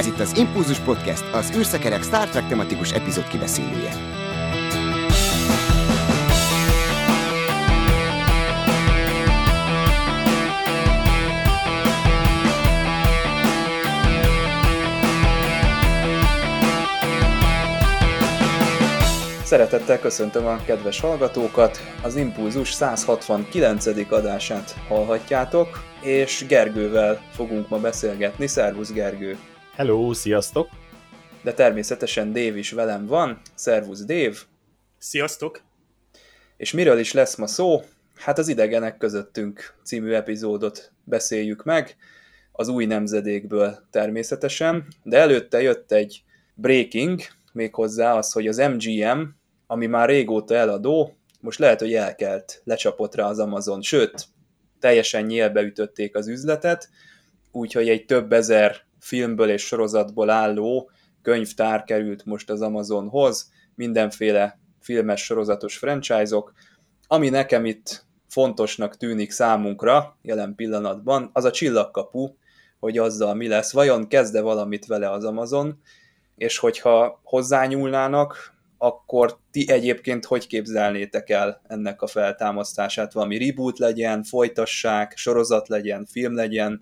Ez itt az Impulzus Podcast, az űrszekerek Star Trek tematikus epizód kibeszélője. Szeretettel köszöntöm a kedves hallgatókat, az Impulzus 169. adását hallhatjátok, és Gergővel fogunk ma beszélgetni. Szervusz Gergő! Hello, sziasztok! De természetesen Dév is velem van. Szervusz Dév! Sziasztok! És miről is lesz ma szó? Hát az Idegenek közöttünk című epizódot beszéljük meg, az új nemzedékből természetesen, de előtte jött egy breaking, méghozzá az, hogy az MGM, ami már régóta eladó, most lehet, hogy elkelt, lecsapott rá az Amazon, sőt, teljesen nyílbe ütötték az üzletet, úgyhogy egy több ezer filmből és sorozatból álló könyvtár került most az Amazonhoz, mindenféle filmes sorozatos franchise-ok, ami nekem itt fontosnak tűnik számunkra jelen pillanatban, az a csillagkapu, hogy azzal mi lesz. Vajon kezde valamit vele az Amazon, és hogyha hozzányúlnának, akkor ti egyébként hogy képzelnétek el ennek a feltámasztását? Valami reboot legyen, folytassák, sorozat legyen, film legyen?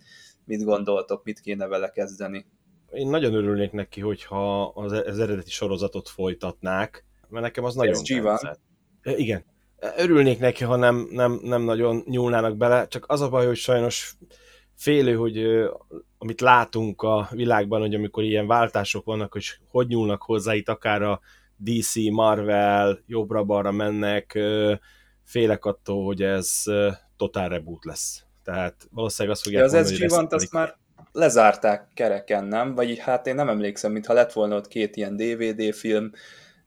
Mit gondoltok, mit kéne vele kezdeni? Én nagyon örülnék neki, hogyha az, az eredeti sorozatot folytatnák, mert nekem az nagyon tetszett. E, Igen. Örülnék neki, ha nem, nem, nem nagyon nyúlnának bele, csak az a baj, hogy sajnos félő, hogy amit látunk a világban, hogy amikor ilyen váltások vannak, hogy hogy nyúlnak hozzá itt akár a DC, Marvel, jobbra-balra mennek, félek attól, hogy ez totál reboot lesz. Tehát valószínűleg azt De fogják az mondani, hogy SG-1-t azt már lezárták kereken, nem? Vagy hát én nem emlékszem, mintha lett volna ott két ilyen DVD film.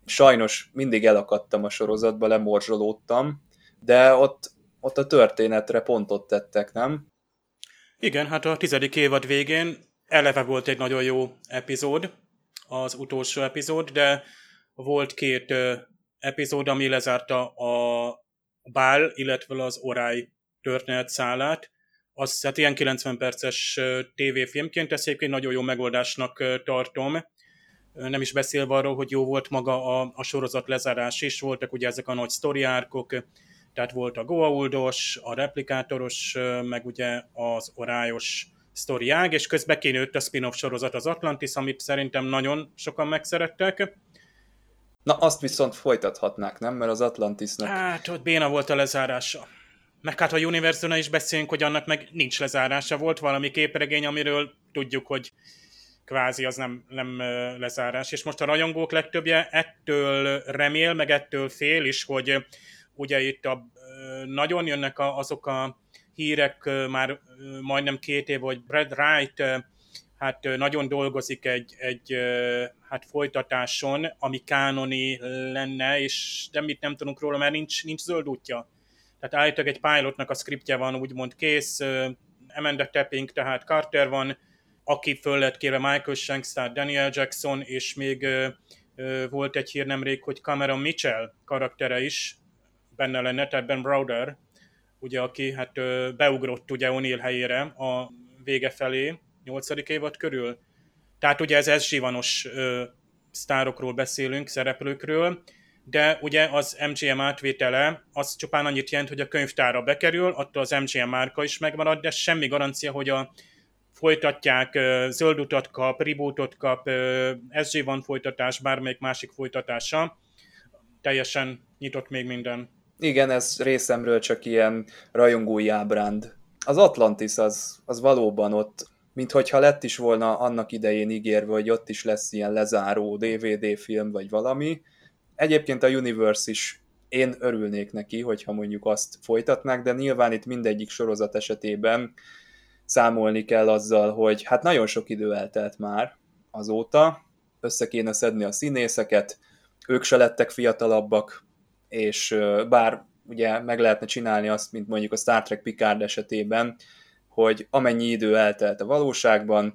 Sajnos mindig elakadtam a sorozatba, lemorzsolódtam, de ott, ott a történetre pontot tettek, nem? Igen, hát a tizedik évad végén eleve volt egy nagyon jó epizód, az utolsó epizód, de volt két ö, epizód, ami lezárta a Bál, illetve az Orály történetszálát. Az hát ilyen 90 perces tévéfilmként, ezt egyébként nagyon jó megoldásnak tartom. Nem is beszélve arról, hogy jó volt maga a, a sorozat lezárás is, voltak ugye ezek a nagy sztori árkok, tehát volt a Goa'uldos, a replikátoros, meg ugye az orályos sztori ág, és közben kinőtt a spin-off sorozat az Atlantis, amit szerintem nagyon sokan megszerettek. Na, azt viszont folytathatnák, nem? Mert az Atlantisnak... Hát, ott béna volt a lezárása. Meg hát a univerzumra is beszélünk, hogy annak meg nincs lezárása. Volt valami képregény, amiről tudjuk, hogy kvázi az nem, nem lezárás. És most a rajongók legtöbbje ettől remél, meg ettől fél is, hogy ugye itt a, nagyon jönnek a, azok a hírek már majdnem két év, hogy Brad Wright hát nagyon dolgozik egy, egy hát folytatáson, ami kánoni lenne, és semmit nem tudunk róla, mert nincs, nincs zöld útja. Tehát állítólag egy pilotnak a skriptje van úgymond kész, Amanda Tapping, tehát Carter van, aki föl lett kérve Michael tehát Daniel Jackson, és még volt egy hír nemrég, hogy Cameron Mitchell karaktere is benne lenne, tehát Ben Browder, ugye, aki hát beugrott ugye O'Neill helyére a vége felé, 8. évad körül. Tehát ugye ez SG-vanos ö, sztárokról beszélünk, szereplőkről, de ugye az MGM átvétele az csupán annyit jelent, hogy a könyvtára bekerül, attól az MGM márka is megmarad, de semmi garancia, hogy a folytatják, zöld utat kap, rebootot kap, SG van folytatás, bármelyik másik folytatása, teljesen nyitott még minden. Igen, ez részemről csak ilyen rajongói ábránd. Az Atlantis az, az valóban ott, minthogyha lett is volna annak idején ígérve, hogy ott is lesz ilyen lezáró DVD film vagy valami. Egyébként a Universe is én örülnék neki, hogyha mondjuk azt folytatnák, de nyilván itt mindegyik sorozat esetében számolni kell azzal, hogy hát nagyon sok idő eltelt már azóta, össze kéne szedni a színészeket, ők se lettek fiatalabbak, és bár ugye meg lehetne csinálni azt, mint mondjuk a Star Trek Picard esetében, hogy amennyi idő eltelt a valóságban,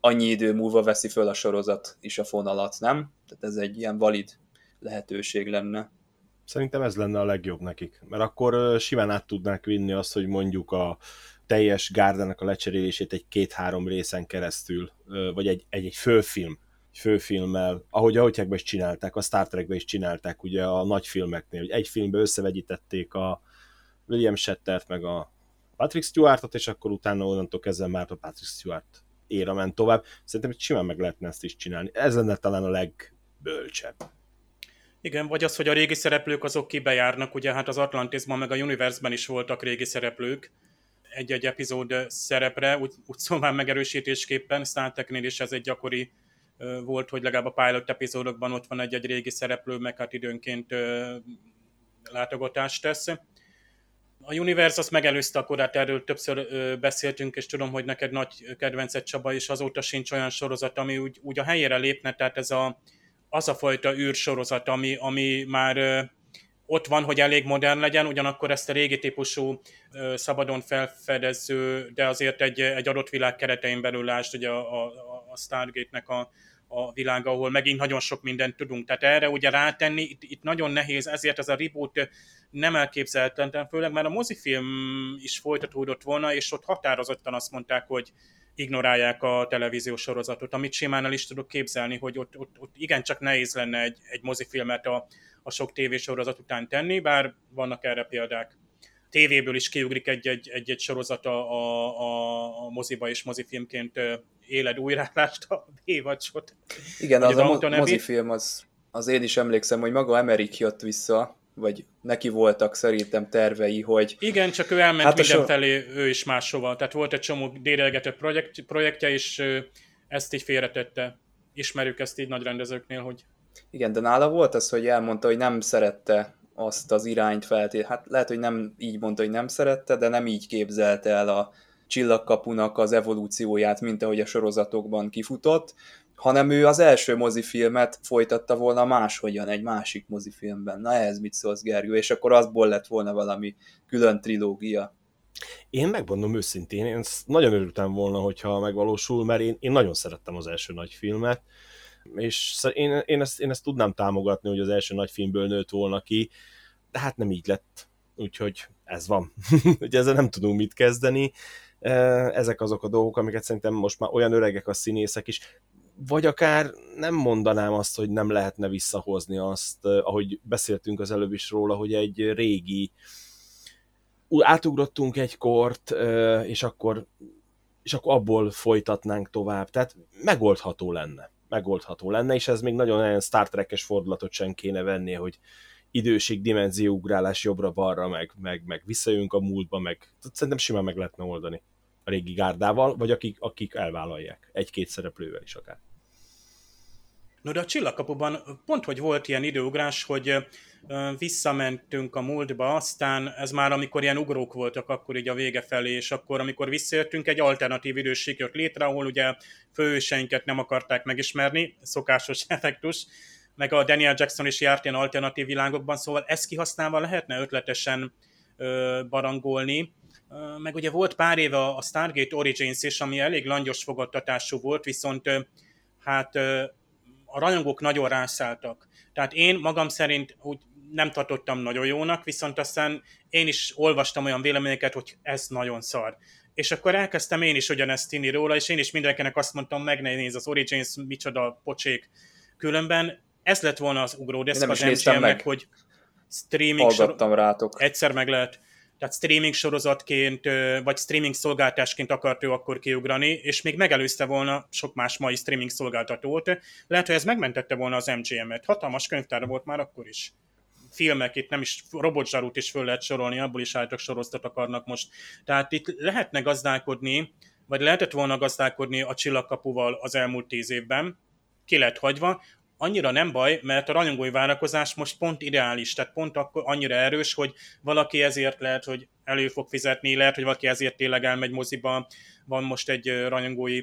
annyi idő múlva veszi föl a sorozat is a fonalat, nem? Tehát ez egy ilyen valid lehetőség lenne. Szerintem ez lenne a legjobb nekik, mert akkor simán át tudnák vinni azt, hogy mondjuk a teljes gárdának a lecserélését egy két-három részen keresztül, vagy egy, egy, egy főfilm főfilmmel, ahogy ahogy is csinálták, a Star Trekbe is csinálták, ugye a nagy filmeknél, hogy egy filmbe összevegyítették a William Shattert meg a Patrick Stewartot, és akkor utána onnantól kezdve már a Patrick Stewart éra ment tovább. Szerintem simán meg lehetne ezt is csinálni. Ez lenne talán a legbölcsebb. Igen, vagy az, hogy a régi szereplők azok kibejárnak, ugye hát az Atlantisban meg a Universe-ben is voltak régi szereplők, egy-egy epizód szerepre, úgy, úgy szóval megerősítésképpen, Star Trek-nél is ez egy gyakori volt, hogy legalább a pilot epizódokban ott van egy-egy régi szereplő, meg hát időnként látogatást tesz. A Universe azt megelőzte a korát, erről többször beszéltünk, és tudom, hogy neked nagy kedvencet Csaba, és azóta sincs olyan sorozat, ami úgy, úgy a helyére lépne, tehát ez a, az a fajta űrsorozat, ami, ami már ott van, hogy elég modern legyen, ugyanakkor ezt a régi típusú szabadon felfedező, de azért egy, egy adott világ keretein belül lásd, ugye a, a, a Stargate-nek a, a világ, ahol megint nagyon sok mindent tudunk. Tehát erre ugye rátenni, itt, itt nagyon nehéz, ezért ez a reboot nem elképzelhetetlen, főleg mert a mozifilm is folytatódott volna, és ott határozottan azt mondták, hogy ignorálják a televíziós sorozatot, amit simán el is tudok képzelni, hogy ott, ott, ott igencsak nehéz lenne egy, egy mozifilmet a, a sok tévésorozat után tenni, bár vannak erre példák. Tévéből is kiugrik egy-egy, egy-egy sorozat a, a, a moziba és mozifilmként éled újrálást a Bévacsot. Igen, az, az a mozifilm, az, az én is emlékszem, hogy maga Emerik jött vissza, vagy neki voltak szerintem tervei, hogy... Igen, csak ő elment hát mindenfelé, so... ő is máshova. Tehát volt egy csomó délelgetett projekt, projektje, és ezt így félretette. Ismerjük ezt így nagy rendezőknél, hogy... Igen, de nála volt az, hogy elmondta, hogy nem szerette azt az irányt feltét. Hát lehet, hogy nem így mondta, hogy nem szerette, de nem így képzelte el a csillagkapunak az evolúcióját, mint ahogy a sorozatokban kifutott, hanem ő az első mozifilmet folytatta volna máshogyan, egy másik mozifilmben. Na ehhez mit szólsz, Gergő? És akkor azból lett volna valami külön trilógia. Én megmondom őszintén, én nagyon örültem volna, hogyha megvalósul, mert én, én nagyon szerettem az első nagy filmet, és én, én, ezt, én ezt tudnám támogatni, hogy az első nagy filmből nőtt volna ki, de hát nem így lett. Úgyhogy ez van. Ugye ezzel nem tudunk mit kezdeni. Ezek azok a dolgok, amiket szerintem most már olyan öregek a színészek is, vagy akár nem mondanám azt, hogy nem lehetne visszahozni azt, ahogy beszéltünk az előbb is róla, hogy egy régi átugrottunk egy kort, és akkor, és akkor abból folytatnánk tovább. Tehát megoldható lenne. Megoldható lenne, és ez még nagyon olyan Star Trek-es fordulatot sem kéne venni, hogy időség, dimenzióugrálás jobbra-balra, meg, meg, meg visszajönk a múltba, meg szerintem simán meg lehetne oldani a régi gárdával, vagy akik, akik elvállalják, egy-két szereplővel is akár. No, de a csillagkapuban pont, hogy volt ilyen időugrás, hogy visszamentünk a múltba, aztán ez már amikor ilyen ugrók voltak, akkor így a vége felé, és akkor amikor visszajöttünk, egy alternatív időség jött létre, ahol ugye főseinket nem akarták megismerni, szokásos effektus, meg a Daniel Jackson is járt ilyen alternatív világokban, szóval ezt kihasználva lehetne ötletesen ö, barangolni, meg ugye volt pár éve a Stargate Origins is, ami elég langyos fogadtatású volt, viszont hát a rajongók nagyon rászálltak. Tehát én magam szerint úgy nem tartottam nagyon jónak, viszont aztán én is olvastam olyan véleményeket, hogy ez nagyon szar. És akkor elkezdtem én is ugyanezt inni róla, és én is mindenkinek azt mondtam, megnéz az Origins, micsoda pocsék. Különben ez lett volna az ugródeszk az MGM-nek, hogy streaming sor... rátok. Egyszer meg lehet tehát streaming sorozatként, vagy streaming szolgáltásként akart ő akkor kiugrani, és még megelőzte volna sok más mai streaming szolgáltatót. Lehet, hogy ez megmentette volna az MGM-et. Hatalmas könyvtára volt már akkor is. Filmek, itt nem is, robotzsarút is föl lehet sorolni, abból is álltak sorozatot akarnak most. Tehát itt lehetne gazdálkodni, vagy lehetett volna gazdálkodni a csillagkapuval az elmúlt tíz évben, ki lett hagyva, annyira nem baj, mert a rajongói várakozás most pont ideális, tehát pont akkor annyira erős, hogy valaki ezért lehet, hogy elő fog fizetni, lehet, hogy valaki ezért tényleg elmegy moziba, van most egy rajongói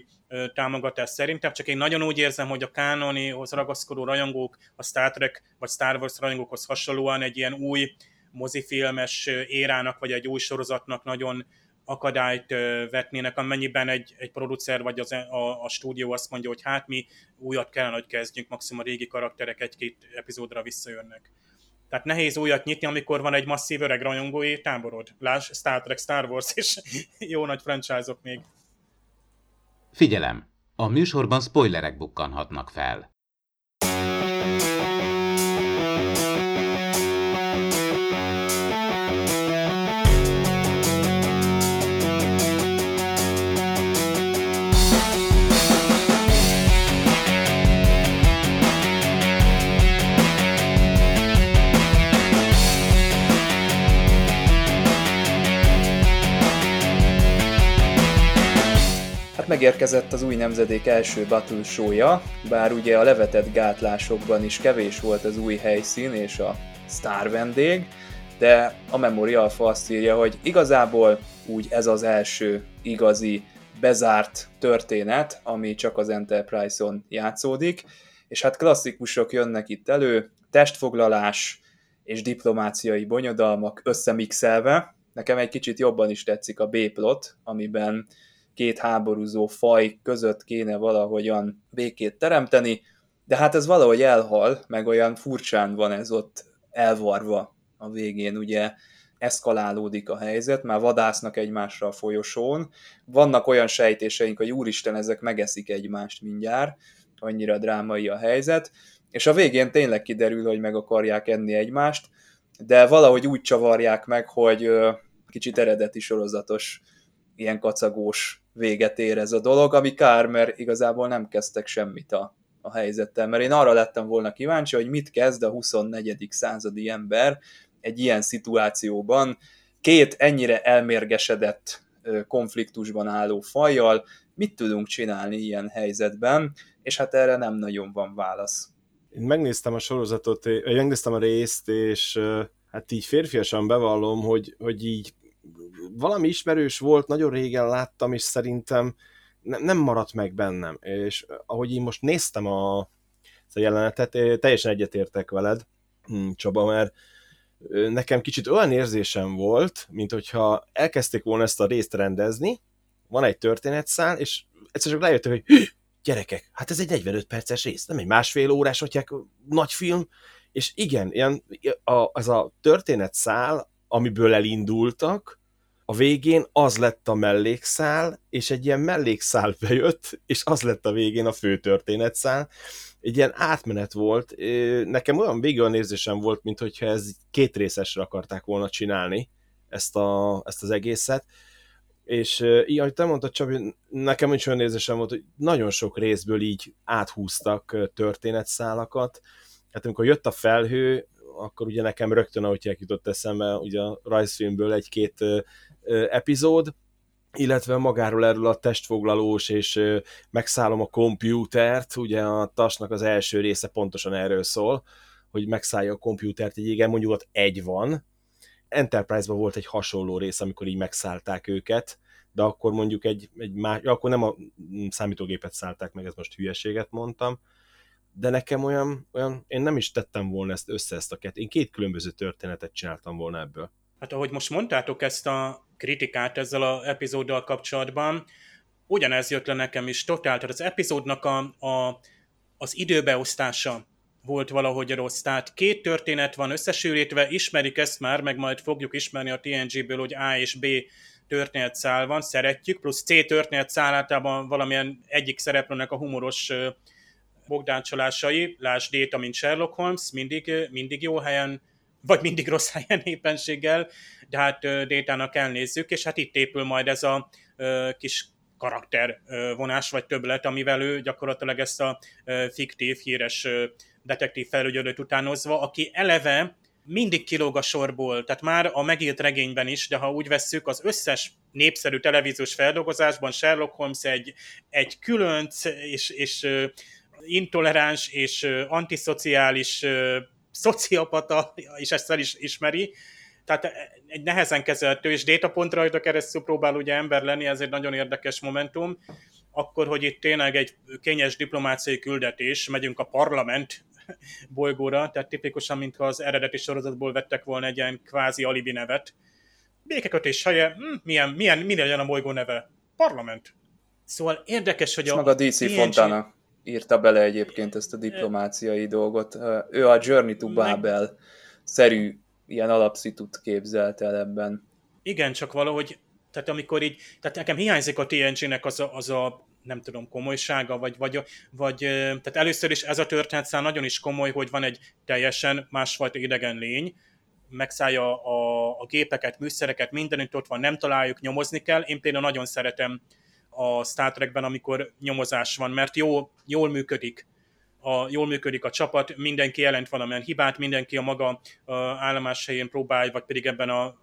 támogatás szerintem, csak én nagyon úgy érzem, hogy a kánonihoz ragaszkodó rajongók, a Star Trek vagy Star Wars rajongókhoz hasonlóan egy ilyen új mozifilmes érának, vagy egy új sorozatnak nagyon akadályt vetnének, amennyiben egy, egy producer vagy az, a, a stúdió azt mondja, hogy hát mi újat kellene, hogy kezdjünk, maximum a régi karakterek egy-két epizódra visszajönnek. Tehát nehéz újat nyitni, amikor van egy masszív öreg rajongói táborod. Lásd, Star Trek, Star Wars és jó nagy franchise-ok még. Figyelem! A műsorban spoilerek bukkanhatnak fel. Megérkezett az új nemzedék első battle show bár ugye a levetett gátlásokban is kevés volt az új helyszín és a sztár vendég, de a Memory Alpha azt írja, hogy igazából úgy ez az első igazi bezárt történet, ami csak az Enterprise-on játszódik, és hát klasszikusok jönnek itt elő, testfoglalás és diplomáciai bonyodalmak összemixelve. Nekem egy kicsit jobban is tetszik a B-plot, amiben két háborúzó faj között kéne valahogyan békét teremteni, de hát ez valahogy elhal, meg olyan furcsán van ez ott elvarva a végén, ugye eszkalálódik a helyzet, már vadásznak egymásra a folyosón, vannak olyan sejtéseink, hogy úristen, ezek megeszik egymást mindjárt, annyira drámai a helyzet, és a végén tényleg kiderül, hogy meg akarják enni egymást, de valahogy úgy csavarják meg, hogy kicsit eredeti sorozatos, ilyen kacagós véget ér ez a dolog, ami kár, mert igazából nem kezdtek semmit a, a helyzettel, mert én arra lettem volna kíváncsi, hogy mit kezd a 24. századi ember egy ilyen szituációban, két ennyire elmérgesedett konfliktusban álló fajjal, mit tudunk csinálni ilyen helyzetben, és hát erre nem nagyon van válasz. Én megnéztem a sorozatot, vagy megnéztem a részt, és hát így férfiasan bevallom, hogy, hogy így valami ismerős volt, nagyon régen láttam, és szerintem ne, nem maradt meg bennem. És ahogy én most néztem a, a jelenetet, teljesen egyetértek veled, hm, Csaba, mert nekem kicsit olyan érzésem volt, mint hogyha elkezdték volna ezt a részt rendezni, van egy történetszál, és egyszer csak rájöttek, hogy gyerekek, hát ez egy 45 perces rész, nem egy másfél órás, hogy nagy film, és igen, ilyen, a, az a történetszál, amiből elindultak, a végén az lett a mellékszál, és egy ilyen mellékszál bejött, és az lett a végén a fő történetszál. Egy ilyen átmenet volt. Nekem olyan végül olyan érzésem volt, mint hogyha ez két részesre akarták volna csinálni ezt, a, ezt az egészet. És így, ahogy te mondtad, Csabi, nekem is olyan érzésem volt, hogy nagyon sok részből így áthúztak történetszálakat. Hát amikor jött a felhő, akkor ugye nekem rögtön, ahogy jutott eszembe, ugye a rajzfilmből egy-két epizód, illetve magáról erről a testfoglalós, és megszállom a kompjútert, ugye a tasnak az első része pontosan erről szól, hogy megszállja a kompjútert, egy igen, mondjuk ott egy van. Enterprise-ban volt egy hasonló rész, amikor így megszállták őket, de akkor mondjuk egy, egy más, akkor nem a számítógépet szállták meg, ez most hülyeséget mondtam, de nekem olyan, olyan, én nem is tettem volna ezt össze ezt a kettőt, én két különböző történetet csináltam volna ebből. Hát ahogy most mondtátok ezt a kritikát ezzel az epizóddal kapcsolatban, ugyanez jött le nekem is totál, tehát az epizódnak a, a, az időbeosztása volt valahogy rossz. Tehát két történet van összesűrítve, ismerik ezt már, meg majd fogjuk ismerni a TNG-ből, hogy A és B történetszál van, szeretjük, plusz C történetszál általában valamilyen egyik szereplőnek a humoros bogdáncsolásai, lásd Déta, mint Sherlock Holmes, mindig, mindig jó helyen vagy mindig rossz helyen éppenséggel, de hát Détának elnézzük, és hát itt épül majd ez a kis karakter vonás vagy többlet, amivel ő gyakorlatilag ezt a fiktív, híres detektív felügyelőt utánozva, aki eleve mindig kilóg a sorból, tehát már a megírt regényben is, de ha úgy vesszük, az összes népszerű televíziós feldolgozásban Sherlock Holmes egy, egy különc és, és intoleráns és antiszociális szociopata, és ezt el is ismeri, tehát egy nehezen kezelhető, és datapontra rajta keresztül próbál ugye ember lenni, ez egy nagyon érdekes momentum, akkor, hogy itt tényleg egy kényes diplomáciai küldetés, megyünk a parlament bolygóra, tehát tipikusan, mintha az eredeti sorozatból vettek volna egy ilyen kvázi alibi nevet. Békekötés helye, hm, milyen, milyen, mi legyen a bolygó neve? Parlament. Szóval érdekes, hogy a... maga DC TNG... Fontana írta bele egyébként ezt a diplomáciai dolgot. Ő a Journey to Babel szerű ilyen alapszitut képzelt el ebben. Igen, csak valahogy, tehát amikor így, tehát nekem hiányzik a TNG-nek az a, az a nem tudom, komolysága, vagy, vagy, vagy tehát először is ez a történet szám nagyon is komoly, hogy van egy teljesen másfajta idegen lény, megszállja a, a gépeket, műszereket, mindenütt ott van, nem találjuk, nyomozni kell. Én például nagyon szeretem a Star Trekben, amikor nyomozás van, mert jó, jól működik a, jól működik a csapat, mindenki jelent valamilyen hibát, mindenki a maga a állomás helyén próbál, vagy pedig ebben a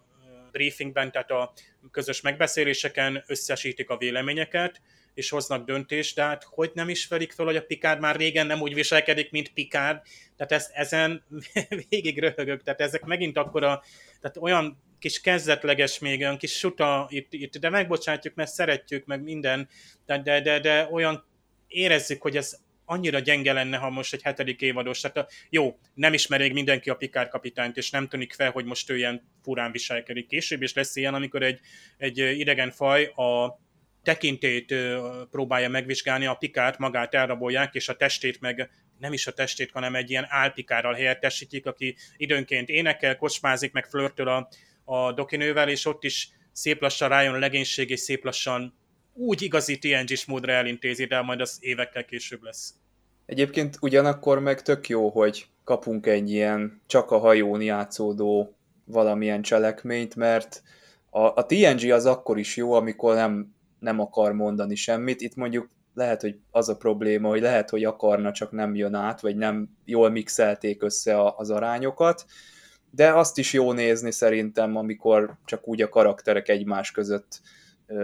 briefingben, tehát a közös megbeszéléseken összesítik a véleményeket, és hoznak döntést, de hát hogy nem ismerik fel, hogy a Picard már régen nem úgy viselkedik, mint Picard, tehát ezt, ezen végig röhögök, tehát ezek megint akkor a, tehát olyan kis kezdetleges még, olyan kis suta itt, itt, de megbocsátjuk, mert szeretjük, meg minden, de, de, de, de olyan érezzük, hogy ez annyira gyenge lenne, ha most egy hetedik évados. Tehát a, jó, nem ismerik mindenki a Pikár kapitányt, és nem tűnik fel, hogy most ő ilyen furán viselkedik. Később is lesz ilyen, amikor egy, egy idegen faj a tekintét próbálja megvizsgálni, a pikát magát elrabolják, és a testét meg nem is a testét, hanem egy ilyen álpikárral helyettesítik, aki időnként énekel, kocsmázik, meg flörtöl a, a dokinővel, és ott is szép lassan rájön a legénység, és szép lassan úgy igazi TNG-s módra elintézi, de majd az évekkel később lesz. Egyébként ugyanakkor meg tök jó, hogy kapunk egy ilyen csak a hajón játszódó valamilyen cselekményt, mert a, a TNG az akkor is jó, amikor nem, nem akar mondani semmit. Itt mondjuk lehet, hogy az a probléma, hogy lehet, hogy akarna, csak nem jön át, vagy nem jól mixelték össze az arányokat, de azt is jó nézni szerintem, amikor csak úgy a karakterek egymás között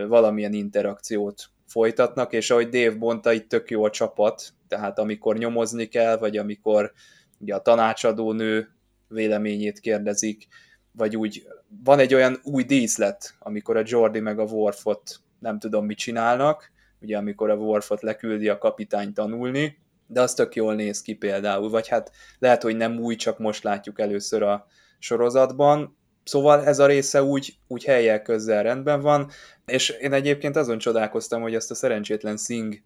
valamilyen interakciót folytatnak, és ahogy Dave mondta, itt tök jó a csapat, tehát amikor nyomozni kell, vagy amikor ugye a tanácsadó nő véleményét kérdezik, vagy úgy van egy olyan új díszlet, amikor a Jordi meg a Worfot nem tudom mit csinálnak, ugye amikor a Worfot leküldi a kapitány tanulni, de az tök jól néz ki például, vagy hát lehet, hogy nem új, csak most látjuk először a sorozatban, Szóval ez a része úgy, úgy helyel közel rendben van, és én egyébként azon csodálkoztam, hogy ezt a szerencsétlen Sing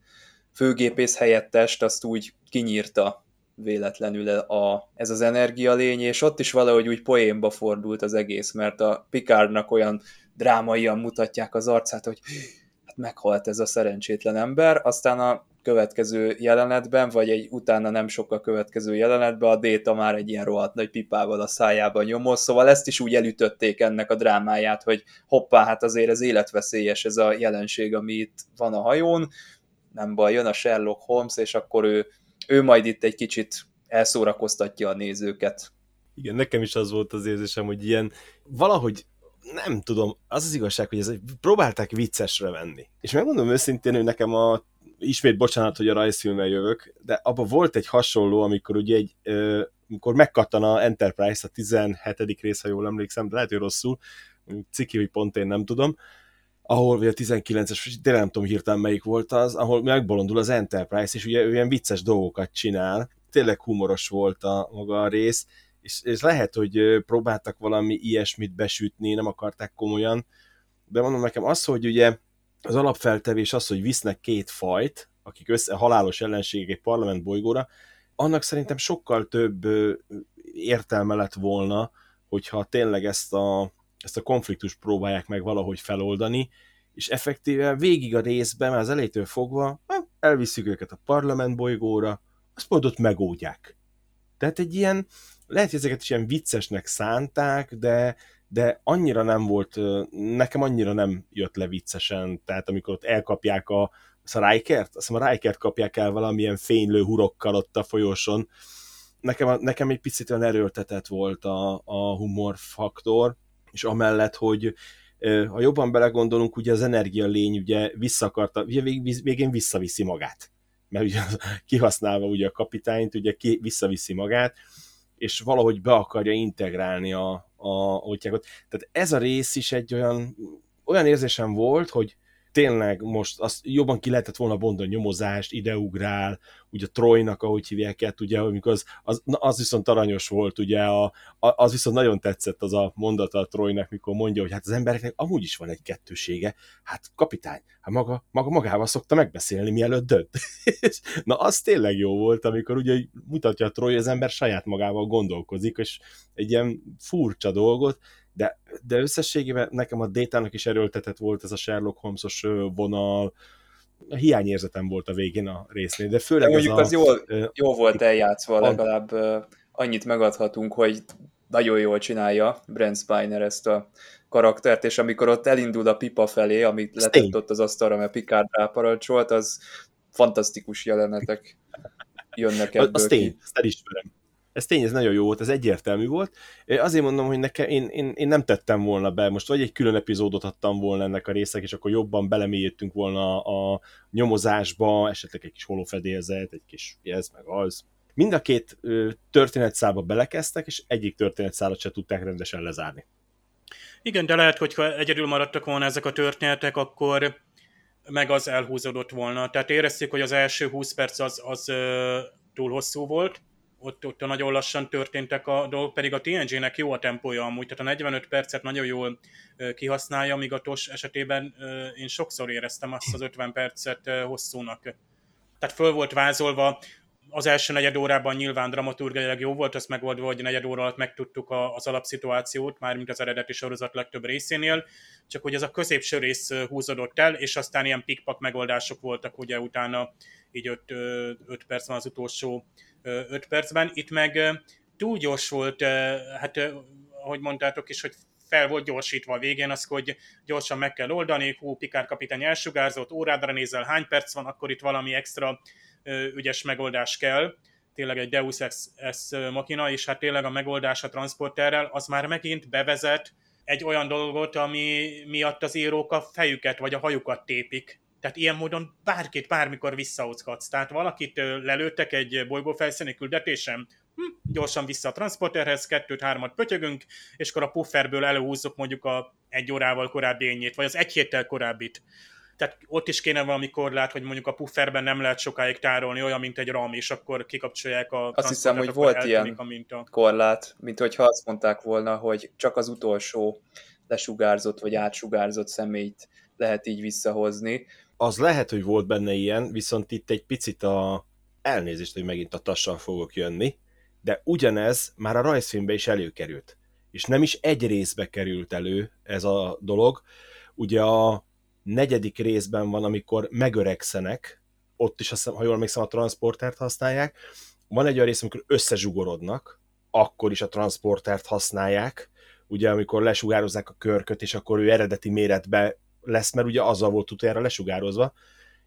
főgépész helyettest azt úgy kinyírta véletlenül a, ez az energialény, és ott is valahogy úgy poénba fordult az egész, mert a Picardnak olyan drámaian mutatják az arcát, hogy hát meghalt ez a szerencsétlen ember, aztán a következő jelenetben, vagy egy utána nem sokkal következő jelenetben a Déta már egy ilyen rohadt nagy pipával a szájában nyomoz, szóval ezt is úgy elütötték ennek a drámáját, hogy hoppá, hát azért ez életveszélyes ez a jelenség, ami itt van a hajón, nem baj, jön a Sherlock Holmes, és akkor ő, ő majd itt egy kicsit elszórakoztatja a nézőket. Igen, nekem is az volt az érzésem, hogy ilyen valahogy nem tudom, az az igazság, hogy ez, próbálták viccesre venni. És megmondom őszintén, hogy nekem a ismét bocsánat, hogy a rajzfilmmel jövök, de abban volt egy hasonló, amikor ugye egy, ö, amikor megkattan a Enterprise, a 17. rész, ha jól emlékszem, de lehet, hogy rosszul, ciki, hogy pont én nem tudom, ahol, vagy a 19-es, de nem tudom hirtelen melyik volt az, ahol megbolondul az Enterprise, és ugye ő ilyen vicces dolgokat csinál, tényleg humoros volt a maga a rész, és, és lehet, hogy próbáltak valami ilyesmit besütni, nem akarták komolyan, de mondom nekem az, hogy ugye az alapfeltevés az, hogy visznek két fajt, akik össze halálos ellenségek egy parlament bolygóra, annak szerintem sokkal több értelme lett volna, hogyha tényleg ezt a, ezt a konfliktus próbálják meg valahogy feloldani, és effektíve végig a részben, már az elejétől fogva, elviszik őket a parlament bolygóra, azt majd ott megoldják. Tehát egy ilyen, lehet, hogy ezeket is ilyen viccesnek szánták, de, de annyira nem volt, nekem annyira nem jött le viccesen, tehát amikor ott elkapják a, a Rikert, azt hiszem a Rikert kapják el valamilyen fénylő hurokkal ott a folyóson, nekem, nekem egy picit olyan erőltetett volt a, a humorfaktor, és amellett, hogy ha jobban belegondolunk, ugye az energia lény ugye vissza akarta, ugye végén visszaviszi magát, mert ugye kihasználva ugye a kapitányt, ugye ki, visszaviszi magát, és valahogy be akarja integrálni a, a, a Tehát ez a rész is egy olyan, olyan érzésem volt, hogy tényleg most azt jobban ki lehetett volna bontani nyomozást, ideugrál, ugye a Trojnak, ahogy hívják el, ugye, amikor az, az, az viszont aranyos volt, ugye, a, a, az viszont nagyon tetszett az a mondata a Trojnak, mikor mondja, hogy hát az embereknek amúgy is van egy kettősége, hát kapitány, hát maga, maga magával szokta megbeszélni, mielőtt dönt. na, az tényleg jó volt, amikor ugye mutatja a Troj, az ember saját magával gondolkozik, és egy ilyen furcsa dolgot, de, de összességében nekem a Détának is erőltetett volt ez a Sherlock Holmesos vonal, a hiányérzetem volt a végén a résznél, de főleg de mondjuk az, az a, jól, jól volt eljátszva, legalább annyit megadhatunk, hogy nagyon jól csinálja Brent Spiner ezt a karaktert, és amikor ott elindul a pipa felé, amit letett ott az asztalra, mert Picard ráparancsolt, az fantasztikus jelenetek jönnek ebből Az tény, ezt elismerem ez tény, ez nagyon jó volt, ez egyértelmű volt. Azért mondom, hogy nekem, én, én, én nem tettem volna be, most vagy egy külön epizódot adtam volna ennek a részek, és akkor jobban belemélyedtünk volna a nyomozásba, esetleg egy kis holofedélzet, egy kis ez, meg az. Mind a két történetszálba belekezdtek, és egyik történetszálat se tudták rendesen lezárni. Igen, de lehet, hogy ha egyedül maradtak volna ezek a történetek, akkor meg az elhúzódott volna. Tehát érezték, hogy az első 20 perc az, az túl hosszú volt, ott, ott nagyon lassan történtek a dolgok, pedig a TNG-nek jó a tempója amúgy, tehát a 45 percet nagyon jól kihasználja, míg a TOS esetében én sokszor éreztem azt az 50 percet hosszúnak. Tehát föl volt vázolva, az első negyed órában nyilván dramaturgiailag jó volt, azt megoldva, hogy negyed óra alatt megtudtuk az alapszituációt, mármint az eredeti sorozat legtöbb részénél, csak hogy ez a középső rész húzódott el, és aztán ilyen pikpak megoldások voltak ugye utána így 5 perc van az utolsó 5 percben. Itt meg túl gyors volt, hát ahogy mondtátok is, hogy fel volt gyorsítva a végén, az, hogy gyorsan meg kell oldani, hú, Pikár kapitány elsugárzott, órádra nézel, hány perc van, akkor itt valami extra ügyes megoldás kell, tényleg egy Deus Ex, Ex makina, és hát tényleg a megoldás a transporterrel, az már megint bevezet egy olyan dolgot, ami miatt az írók a fejüket vagy a hajukat tépik. Tehát ilyen módon bárkit bármikor visszaocgatsz. Tehát valakit lelőttek egy bolygófelszíni küldetésem, hm, gyorsan vissza a transporterhez, kettőt, hármat pötyögünk, és akkor a pufferből előhúzzuk mondjuk a egy órával korábbi ényét, vagy az egy héttel korábbit. Tehát ott is kéne valami korlát, hogy mondjuk a pufferben nem lehet sokáig tárolni, olyan, mint egy RAM, és akkor kikapcsolják a Azt hiszem, hogy volt ilyen a minta. korlát, mint hogyha azt mondták volna, hogy csak az utolsó lesugárzott vagy átsugárzott személyt lehet így visszahozni az lehet, hogy volt benne ilyen, viszont itt egy picit a elnézést, hogy megint a tassal fogok jönni, de ugyanez már a rajzfilmbe is előkerült. És nem is egy részbe került elő ez a dolog. Ugye a negyedik részben van, amikor megöregszenek, ott is, ha jól emlékszem, a transportert használják. Van egy olyan rész, amikor összezsugorodnak, akkor is a transportert használják, ugye amikor lesugározzák a körköt, és akkor ő eredeti méretbe lesz, mert ugye azzal volt utoljára lesugározva,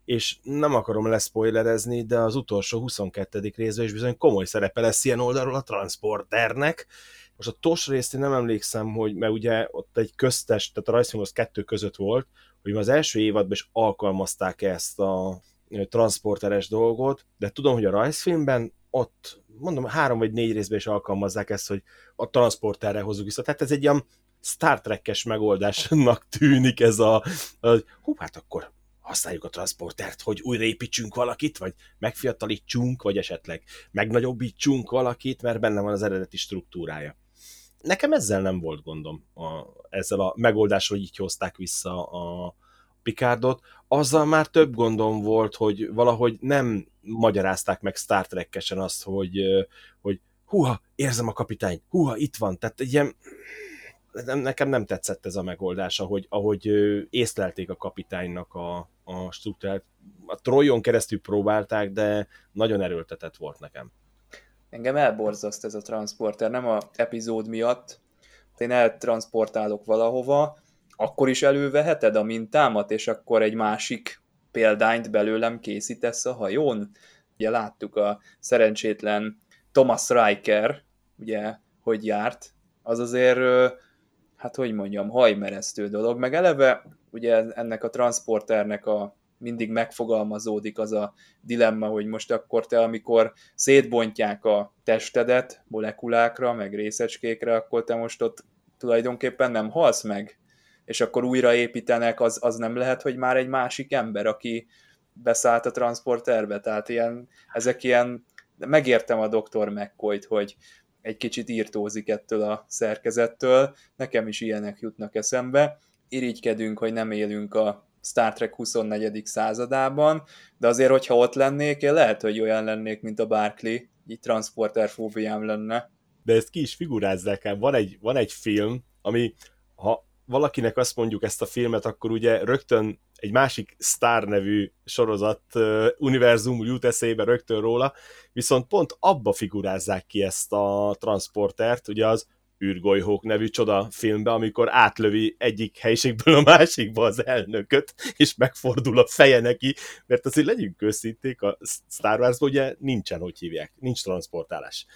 és nem akarom leszpoilerezni, de az utolsó 22. részben is bizony komoly szerepe lesz ilyen oldalról a transporternek. Most a TOS részt én nem emlékszem, hogy mert ugye ott egy köztes, tehát a rajzfilm kettő között volt, hogy az első évadban is alkalmazták ezt a transporteres dolgot, de tudom, hogy a rajzfilmben ott, mondom, három vagy négy részben is alkalmazzák ezt, hogy a transporterre hozzuk vissza. Tehát ez egy ilyen Star Trek-es megoldásnak tűnik ez a, hogy hú, hát akkor használjuk a transportert, hogy újraépítsünk valakit, vagy megfiatalítsunk, vagy esetleg megnagyobbítsunk valakit, mert benne van az eredeti struktúrája. Nekem ezzel nem volt gondom, a, ezzel a megoldással, hogy így hozták vissza a Picardot. Azzal már több gondom volt, hogy valahogy nem magyarázták meg Star Trek-esen azt, hogy, hogy húha, érzem a kapitány, húha, itt van. Tehát egy ilyen nekem nem tetszett ez a megoldás, ahogy, ahogy észlelték a kapitánynak a, a struktúrát. A Trojon keresztül próbálták, de nagyon erőltetett volt nekem. Engem elborzaszt ez a transporter, nem a epizód miatt. Én eltransportálok valahova, akkor is előveheted a mintámat, és akkor egy másik példányt belőlem készítesz a hajón. Ugye láttuk a szerencsétlen Thomas Riker, ugye, hogy járt, az azért hát hogy mondjam, hajmeresztő dolog, meg eleve ugye ennek a transporternek a mindig megfogalmazódik az a dilemma, hogy most akkor te, amikor szétbontják a testedet molekulákra, meg részecskékre, akkor te most ott tulajdonképpen nem halsz meg. És akkor újraépítenek, az, az nem lehet, hogy már egy másik ember, aki beszállt a transporterbe, tehát ilyen, ezek ilyen, megértem a doktor mccoy hogy egy kicsit írtózik ettől a szerkezettől, nekem is ilyenek jutnak eszembe, irigykedünk, hogy nem élünk a Star Trek 24. századában, de azért, hogyha ott lennék, én lehet, hogy olyan lennék, mint a Barclay, így transporter fóbiám lenne. De ezt ki is figurázzák el. Van egy, van egy film, ami ha valakinek azt mondjuk ezt a filmet, akkor ugye rögtön egy másik Star nevű sorozat uh, univerzum jut eszébe rögtön róla, viszont pont abba figurázzák ki ezt a transportert, ugye az űrgolyhók nevű csoda filmbe, amikor átlövi egyik helyiségből a másikba az elnököt, és megfordul a feje neki, mert azért legyünk őszinték, a Star wars ugye nincsen, hogy hívják, nincs transportálás.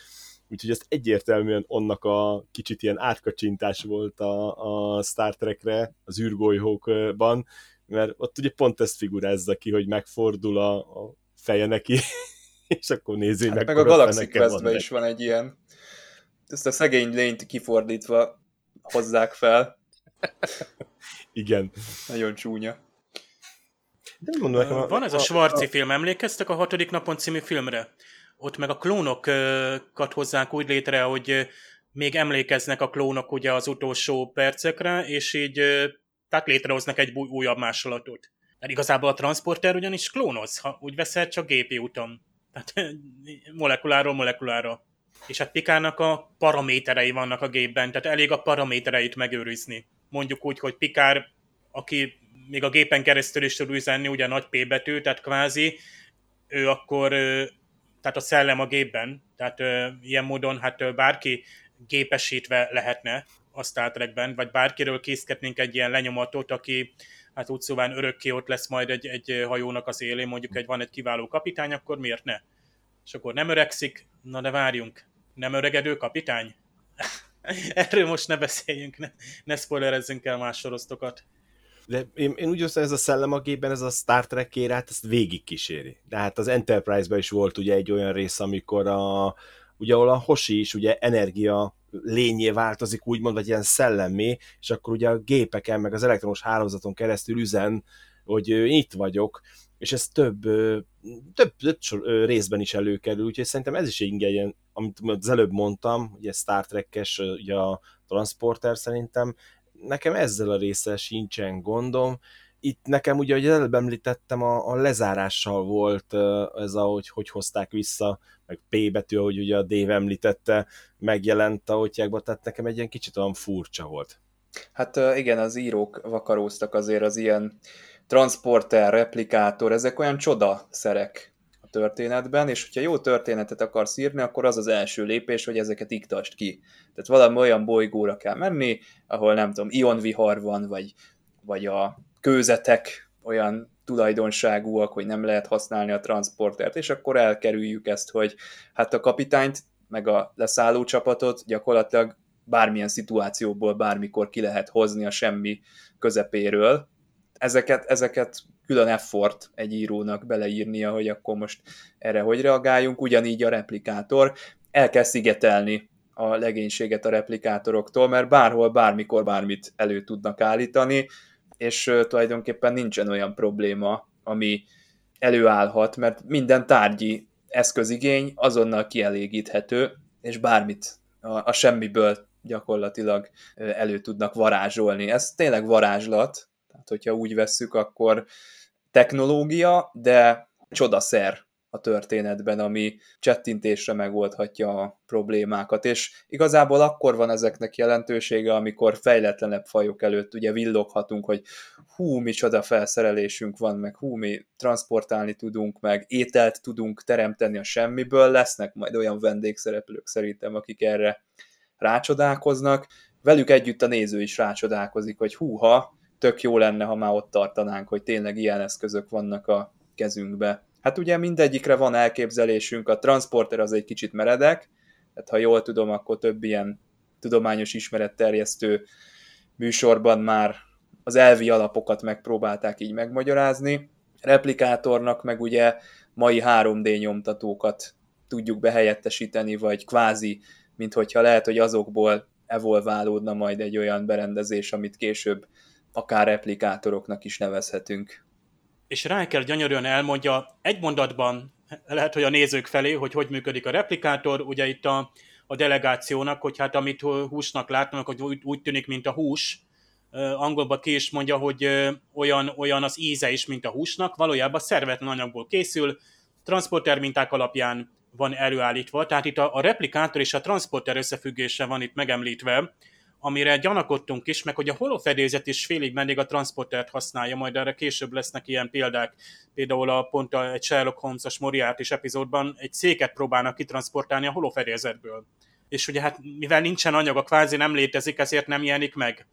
Úgyhogy ez egyértelműen onnak a kicsit ilyen átkacsintás volt a, a Star Trekre, az űrgolyhókban, mert ott ugye pont ezt figurázza ki, hogy megfordul a, a feje neki, és akkor nézi hát meg. Meg a Galaxy quest is van egy ilyen. Ezt a szegény lényt kifordítva hozzák fel. Igen. Nagyon csúnya. De mondom, nekem a, van ez a, a Schwarzi a, film, emlékeztek a hatodik napon című filmre? Ott meg a klónokat hozzák úgy létre, hogy még emlékeznek a klónok ugye az utolsó percekre, és így tehát létrehoznak egy újabb másolatot. Mert igazából a transporter ugyanis klónoz, ha úgy veszed, csak gépi úton. Tehát molekuláról molekulára. És hát Pikának a paraméterei vannak a gépben, tehát elég a paramétereit megőrizni. Mondjuk úgy, hogy Pikár, aki még a gépen keresztül is tud üzenni, ugye nagy P betű, tehát kvázi, ő akkor, tehát a szellem a gépben, tehát ilyen módon hát bárki gépesítve lehetne a Star Trekben, vagy bárkiről készíthetnénk egy ilyen lenyomatot, aki hát úgy szóval örökké ott lesz majd egy, egy hajónak az élén, mondjuk egy van egy kiváló kapitány, akkor miért ne? És akkor nem öregszik, na de várjunk, nem öregedő kapitány? Erről most ne beszéljünk, ne, ne spoilerezzünk el más sorosztokat. De én, én úgy osztom, ez a szellem a gépben, ez a Star Trek érát, ezt végig kíséri. De hát az Enterprise-ben is volt ugye egy olyan rész, amikor a, ugye ahol a Hoshi is ugye energia lényé változik, úgymond, vagy ilyen szellemmé, és akkor ugye a gépeken, meg az elektromos hálózaton keresztül üzen, hogy itt vagyok, és ez több, több, több részben is előkerül, úgyhogy szerintem ez is ilyen, amit az előbb mondtam, ugye Star Trek-es, ugye a transporter szerintem, nekem ezzel a résszel sincsen gondom, itt nekem ugye, hogy előbb említettem, a, a lezárással volt ez, ahogy hogy hozták vissza, meg P betű, ahogy ugye a Dave említette, megjelent a otyákba, tehát nekem egy ilyen kicsit olyan furcsa volt. Hát igen, az írók vakaróztak azért az ilyen transporter, replikátor, ezek olyan csoda szerek a történetben, és hogyha jó történetet akarsz írni, akkor az az első lépés, hogy ezeket iktast ki. Tehát valami olyan bolygóra kell menni, ahol nem tudom, ionvihar van, vagy, vagy a kőzetek olyan tulajdonságúak, hogy nem lehet használni a transportert, és akkor elkerüljük ezt, hogy hát a kapitányt, meg a leszálló csapatot gyakorlatilag bármilyen szituációból bármikor ki lehet hozni a semmi közepéről. Ezeket, ezeket külön effort egy írónak beleírnia, hogy akkor most erre hogy reagáljunk, ugyanígy a replikátor. El kell szigetelni a legénységet a replikátoroktól, mert bárhol, bármikor bármit elő tudnak állítani, és tulajdonképpen nincsen olyan probléma, ami előállhat, mert minden tárgyi eszközigény azonnal kielégíthető, és bármit a, a semmiből gyakorlatilag elő tudnak varázsolni. Ez tényleg varázslat, tehát hogyha úgy vesszük, akkor technológia, de csodaszer a történetben, ami csettintésre megoldhatja a problémákat, és igazából akkor van ezeknek jelentősége, amikor fejletlenebb fajok előtt ugye villoghatunk, hogy hú, micsoda felszerelésünk van, meg hú, mi transportálni tudunk, meg ételt tudunk teremteni a semmiből, lesznek majd olyan vendégszereplők szerintem, akik erre rácsodálkoznak, velük együtt a néző is rácsodálkozik, hogy húha, tök jó lenne, ha már ott tartanánk, hogy tényleg ilyen eszközök vannak a kezünkbe. Hát ugye mindegyikre van elképzelésünk, a transporter az egy kicsit meredek, tehát ha jól tudom, akkor több ilyen tudományos ismeretterjesztő műsorban már az elvi alapokat megpróbálták így megmagyarázni. Replikátornak meg ugye mai 3D nyomtatókat tudjuk behelyettesíteni, vagy kvázi, mint hogyha lehet, hogy azokból evolválódna majd egy olyan berendezés, amit később akár replikátoroknak is nevezhetünk. És Riker gyönyörűen elmondja egy mondatban, lehet, hogy a nézők felé, hogy hogy működik a replikátor, ugye itt a, a delegációnak, hogy hát amit húsnak látnak, hogy úgy, úgy tűnik, mint a hús, angolban ki is mondja, hogy olyan, olyan az íze is, mint a húsnak, valójában szervetlen anyagból készül, transporter minták alapján van előállítva, tehát itt a, a replikátor és a transporter összefüggése van itt megemlítve, amire gyanakodtunk is, meg hogy a holofedézet is félig mendig a transportert használja, majd erre később lesznek ilyen példák. Például a pont a, egy Sherlock Holmes-os Moriarty epizódban egy széket próbálnak kitransportálni a holofedélzetből. És ugye hát mivel nincsen anyaga, kvázi nem létezik, ezért nem jelenik meg.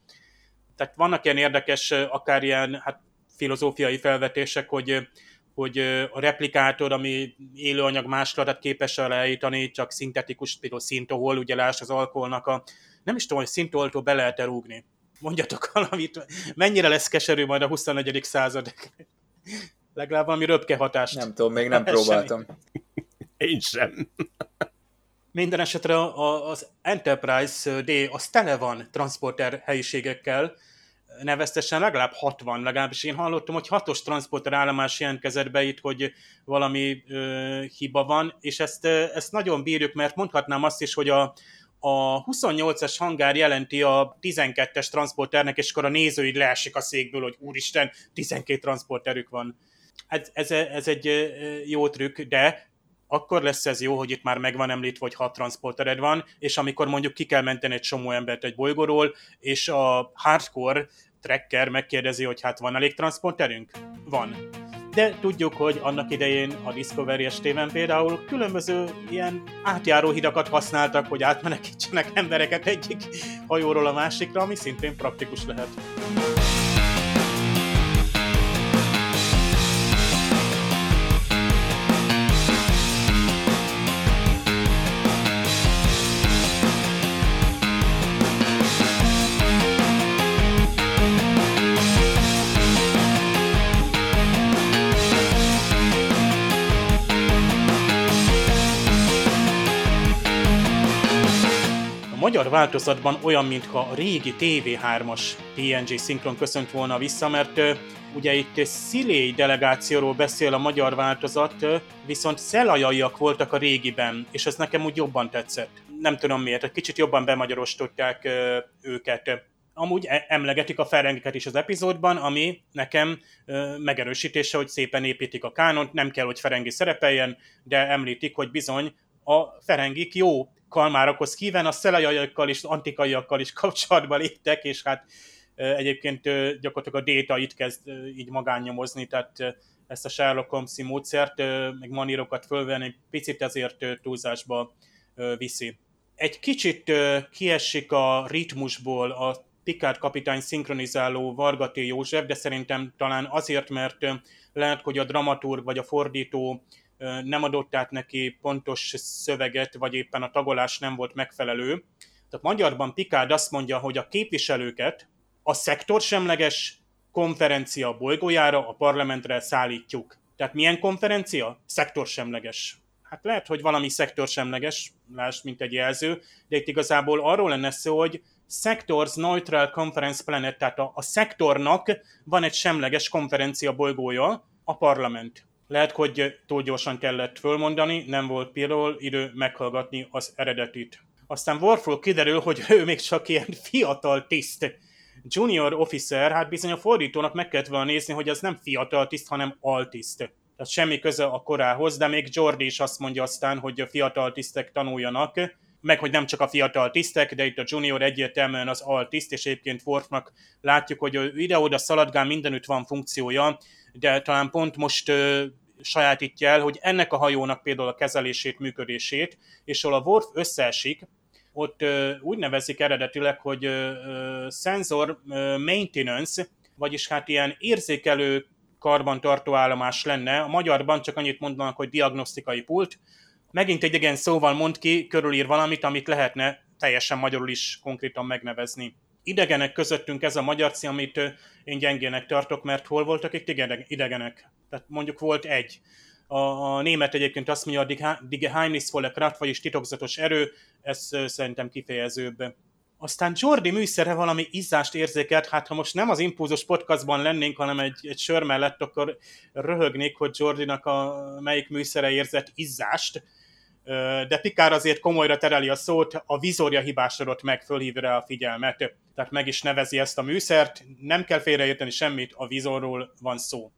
Tehát vannak ilyen érdekes, akár ilyen hát, filozófiai felvetések, hogy hogy a replikátor, ami élőanyag másolatát képes elállítani, csak szintetikus, például szintohol, ugye láss az alkoholnak a, nem is tudom, hogy szintoltól be lehet-e rúgni. Mondjatok valamit, mennyire lesz keserű majd a 21. század? Legalább valami röpke hatást. Nem tudom, még nem próbáltam. Én sem. Minden esetre az Enterprise D az tele van transporter helyiségekkel, neveztesen legalább 60, legalábbis én hallottam, hogy hatos transporter állomás jelentkezett be itt, hogy valami ö, hiba van, és ezt, ezt nagyon bírjuk, mert mondhatnám azt is, hogy a, a 28-as hangár jelenti a 12-es transporternek, és akkor a néző így leesik a székből, hogy úristen, 12 transporterük van. Ez, ez, ez egy jó trükk, de akkor lesz ez jó, hogy itt már megvan említve, hogy hat transportered van, és amikor mondjuk ki kell menteni egy csomó embert egy bolygóról, és a hardcore tracker megkérdezi, hogy hát van elég transporterünk? Van. De tudjuk, hogy annak idején a Discovery estében például különböző ilyen átjáró hidakat használtak, hogy átmenekítsenek embereket egyik hajóról a másikra, ami szintén praktikus lehet. Magyar változatban olyan, mintha a régi TV3-as TNG szinkron köszönt volna vissza, mert ugye itt sziléi delegációról beszél a magyar változat, viszont szelajaiak voltak a régiben, és ez nekem úgy jobban tetszett. Nem tudom miért, egy kicsit jobban bemagyarostották őket. Amúgy e- emlegetik a ferengeket is az epizódban, ami nekem ö, megerősítése, hogy szépen építik a kánont, nem kell, hogy Ferengi szerepeljen, de említik, hogy bizony a Ferengik jó kalmárokhoz híven a szelajaiakkal és antikaiakkal is kapcsolatba léptek, és hát egyébként gyakorlatilag a data itt kezd így magányomozni, tehát ezt a Sherlock holmes módszert, meg manírokat fölvenni, picit ezért túlzásba viszi. Egy kicsit kiesik a ritmusból a Picard kapitány szinkronizáló Vargaté József, de szerintem talán azért, mert lehet, hogy a dramaturg vagy a fordító nem adott át neki pontos szöveget, vagy éppen a tagolás nem volt megfelelő. Tehát magyarban Picard azt mondja, hogy a képviselőket a szektorsemleges konferencia bolygójára, a parlamentre szállítjuk. Tehát milyen konferencia? Szektorsemleges. Hát lehet, hogy valami szektorsemleges, láss, mint egy jelző, de itt igazából arról lenne szó, hogy Sectors Neutral Conference Planet, tehát a, a szektornak van egy semleges konferencia bolygója, a parlament. Lehet, hogy túl gyorsan kellett fölmondani, nem volt például idő meghallgatni az eredetit. Aztán Worfról kiderül, hogy ő még csak ilyen fiatal tiszt. Junior officer, hát bizony a fordítónak meg kellett volna nézni, hogy az nem fiatal tiszt, hanem altiszt. Tehát semmi köze a korához, de még Jordi is azt mondja aztán, hogy a fiatal tisztek tanuljanak, meg hogy nem csak a fiatal tisztek, de itt a junior egyértelműen az altiszt, és egyébként Worfnak látjuk, hogy ide-oda szaladgál, mindenütt van funkciója, de talán pont most sajátítja el, hogy ennek a hajónak például a kezelését, működését, és ahol a Worf összeesik, ott úgy nevezik eredetileg, hogy ö, sensor maintenance, vagyis hát ilyen érzékelő karbantartó állomás lenne. A magyarban csak annyit mondanak, hogy diagnosztikai pult. Megint egy igen szóval mond ki, körülír valamit, amit lehetne teljesen magyarul is konkrétan megnevezni. Idegenek közöttünk ez a magyar cím, amit én gyengének tartok, mert hol voltak itt idegenek? Tehát mondjuk volt egy. A, a német egyébként azt mondja, a Die Geheimnisvolle Kraft, vagyis titokzatos erő, ez szerintem kifejezőbb. aztán Jordi műszere valami izzást érzékelt, hát ha most nem az impulzus podcastban lennénk, hanem egy, egy sör mellett, akkor röhögnék, hogy Jordinak a melyik műszere érzett izzást, de Pikár azért komolyra tereli a szót, a vizorja hibásodott meg, fölhívja a figyelmet, tehát meg is nevezi ezt a műszert, nem kell félreérteni semmit, a vizorról van szó.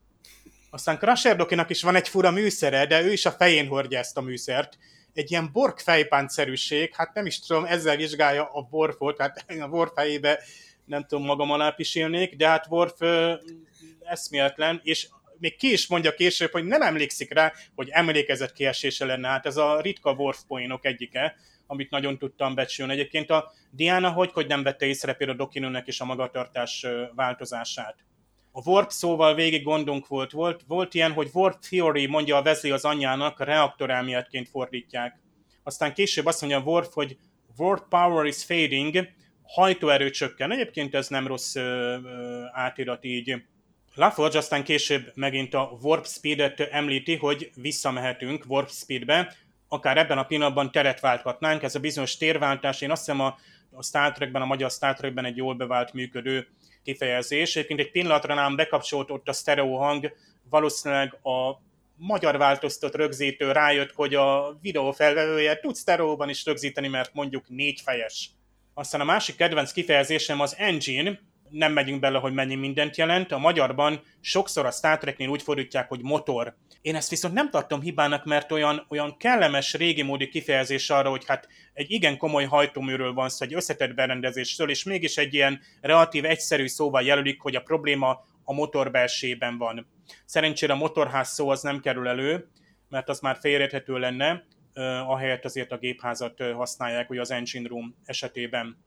Aztán Crusher Dokinak is van egy fura műszere, de ő is a fején hordja ezt a műszert, egy ilyen borg fejpántszerűség, hát nem is tudom, ezzel vizsgálja a Worfot, hát a Worf fejébe nem tudom magam alá pisilnék, de hát Worf eszméletlen, és még ki is mondja később, hogy nem emlékszik rá, hogy emlékezett kiesése lenne. Hát ez a ritka Worf poénok egyike, amit nagyon tudtam becsülni. Egyébként a Diana hogy, hogy nem vette észre például Dokinőnek is a magatartás változását. A warp szóval végig gondunk volt. volt. Volt ilyen, hogy warp theory, mondja a Wesley az anyjának, reaktorelméletként fordítják. Aztán később azt mondja a warp, hogy warp power is fading, hajtóerő csökken. Egyébként ez nem rossz ö, ö, átirat így. LaForge aztán később megint a Warp Speed-et említi, hogy visszamehetünk Warp Speedbe, akár ebben a pillanatban teret válthatnánk, ez a bizonyos térváltás, én azt hiszem a, a Star Trekben, a magyar Star Trekben egy jól bevált működő kifejezés. Egyébként egy pillanatra nem bekapcsolt ott a stereo hang, valószínűleg a magyar változtat rögzítő rájött, hogy a videó felvevője tud sztereóban is rögzíteni, mert mondjuk négy. Aztán a másik kedvenc kifejezésem az engine, nem megyünk bele, hogy mennyi mindent jelent. A magyarban sokszor a Star Treknél úgy fordítják, hogy motor. Én ezt viszont nem tartom hibának, mert olyan, olyan kellemes, régi módi kifejezés arra, hogy hát egy igen komoly hajtóműről van szó, egy összetett berendezésről, és mégis egy ilyen relatív egyszerű szóval jelölik, hogy a probléma a motor belsében van. Szerencsére a motorház szó az nem kerül elő, mert az már félreérthető lenne, ahelyett azért a gépházat használják, ugye az engine room esetében.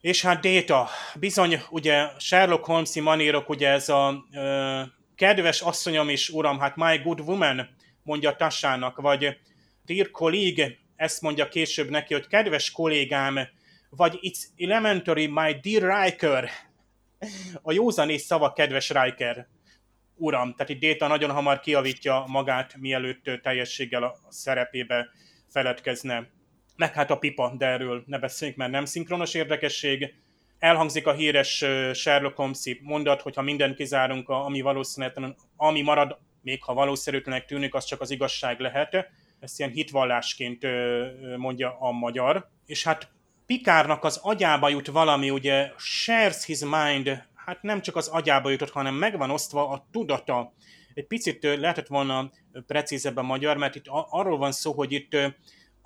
És hát Data, bizony, ugye Sherlock Holmes-i manírok, ugye ez a ö, kedves asszonyom is, uram, hát my good woman, mondja Tassának, vagy dear colleague, ezt mondja később neki, hogy kedves kollégám, vagy it's elementary, my dear Riker. A józanész szava kedves Riker, uram. Tehát itt Data nagyon hamar kiavítja magát, mielőtt teljességgel a szerepébe feledkezne meg hát a pipa, de erről ne beszéljünk, mert nem szinkronos érdekesség. Elhangzik a híres Sherlock holmes mondat, hogy ha mindent kizárunk, ami valószínűleg, ami marad, még ha valószerűtlenek tűnik, az csak az igazság lehet. Ezt ilyen hitvallásként mondja a magyar. És hát Pikárnak az agyába jut valami, ugye shares his mind, hát nem csak az agyába jutott, hanem megvan osztva a tudata. Egy picit lehetett volna precízebb a magyar, mert itt arról van szó, hogy itt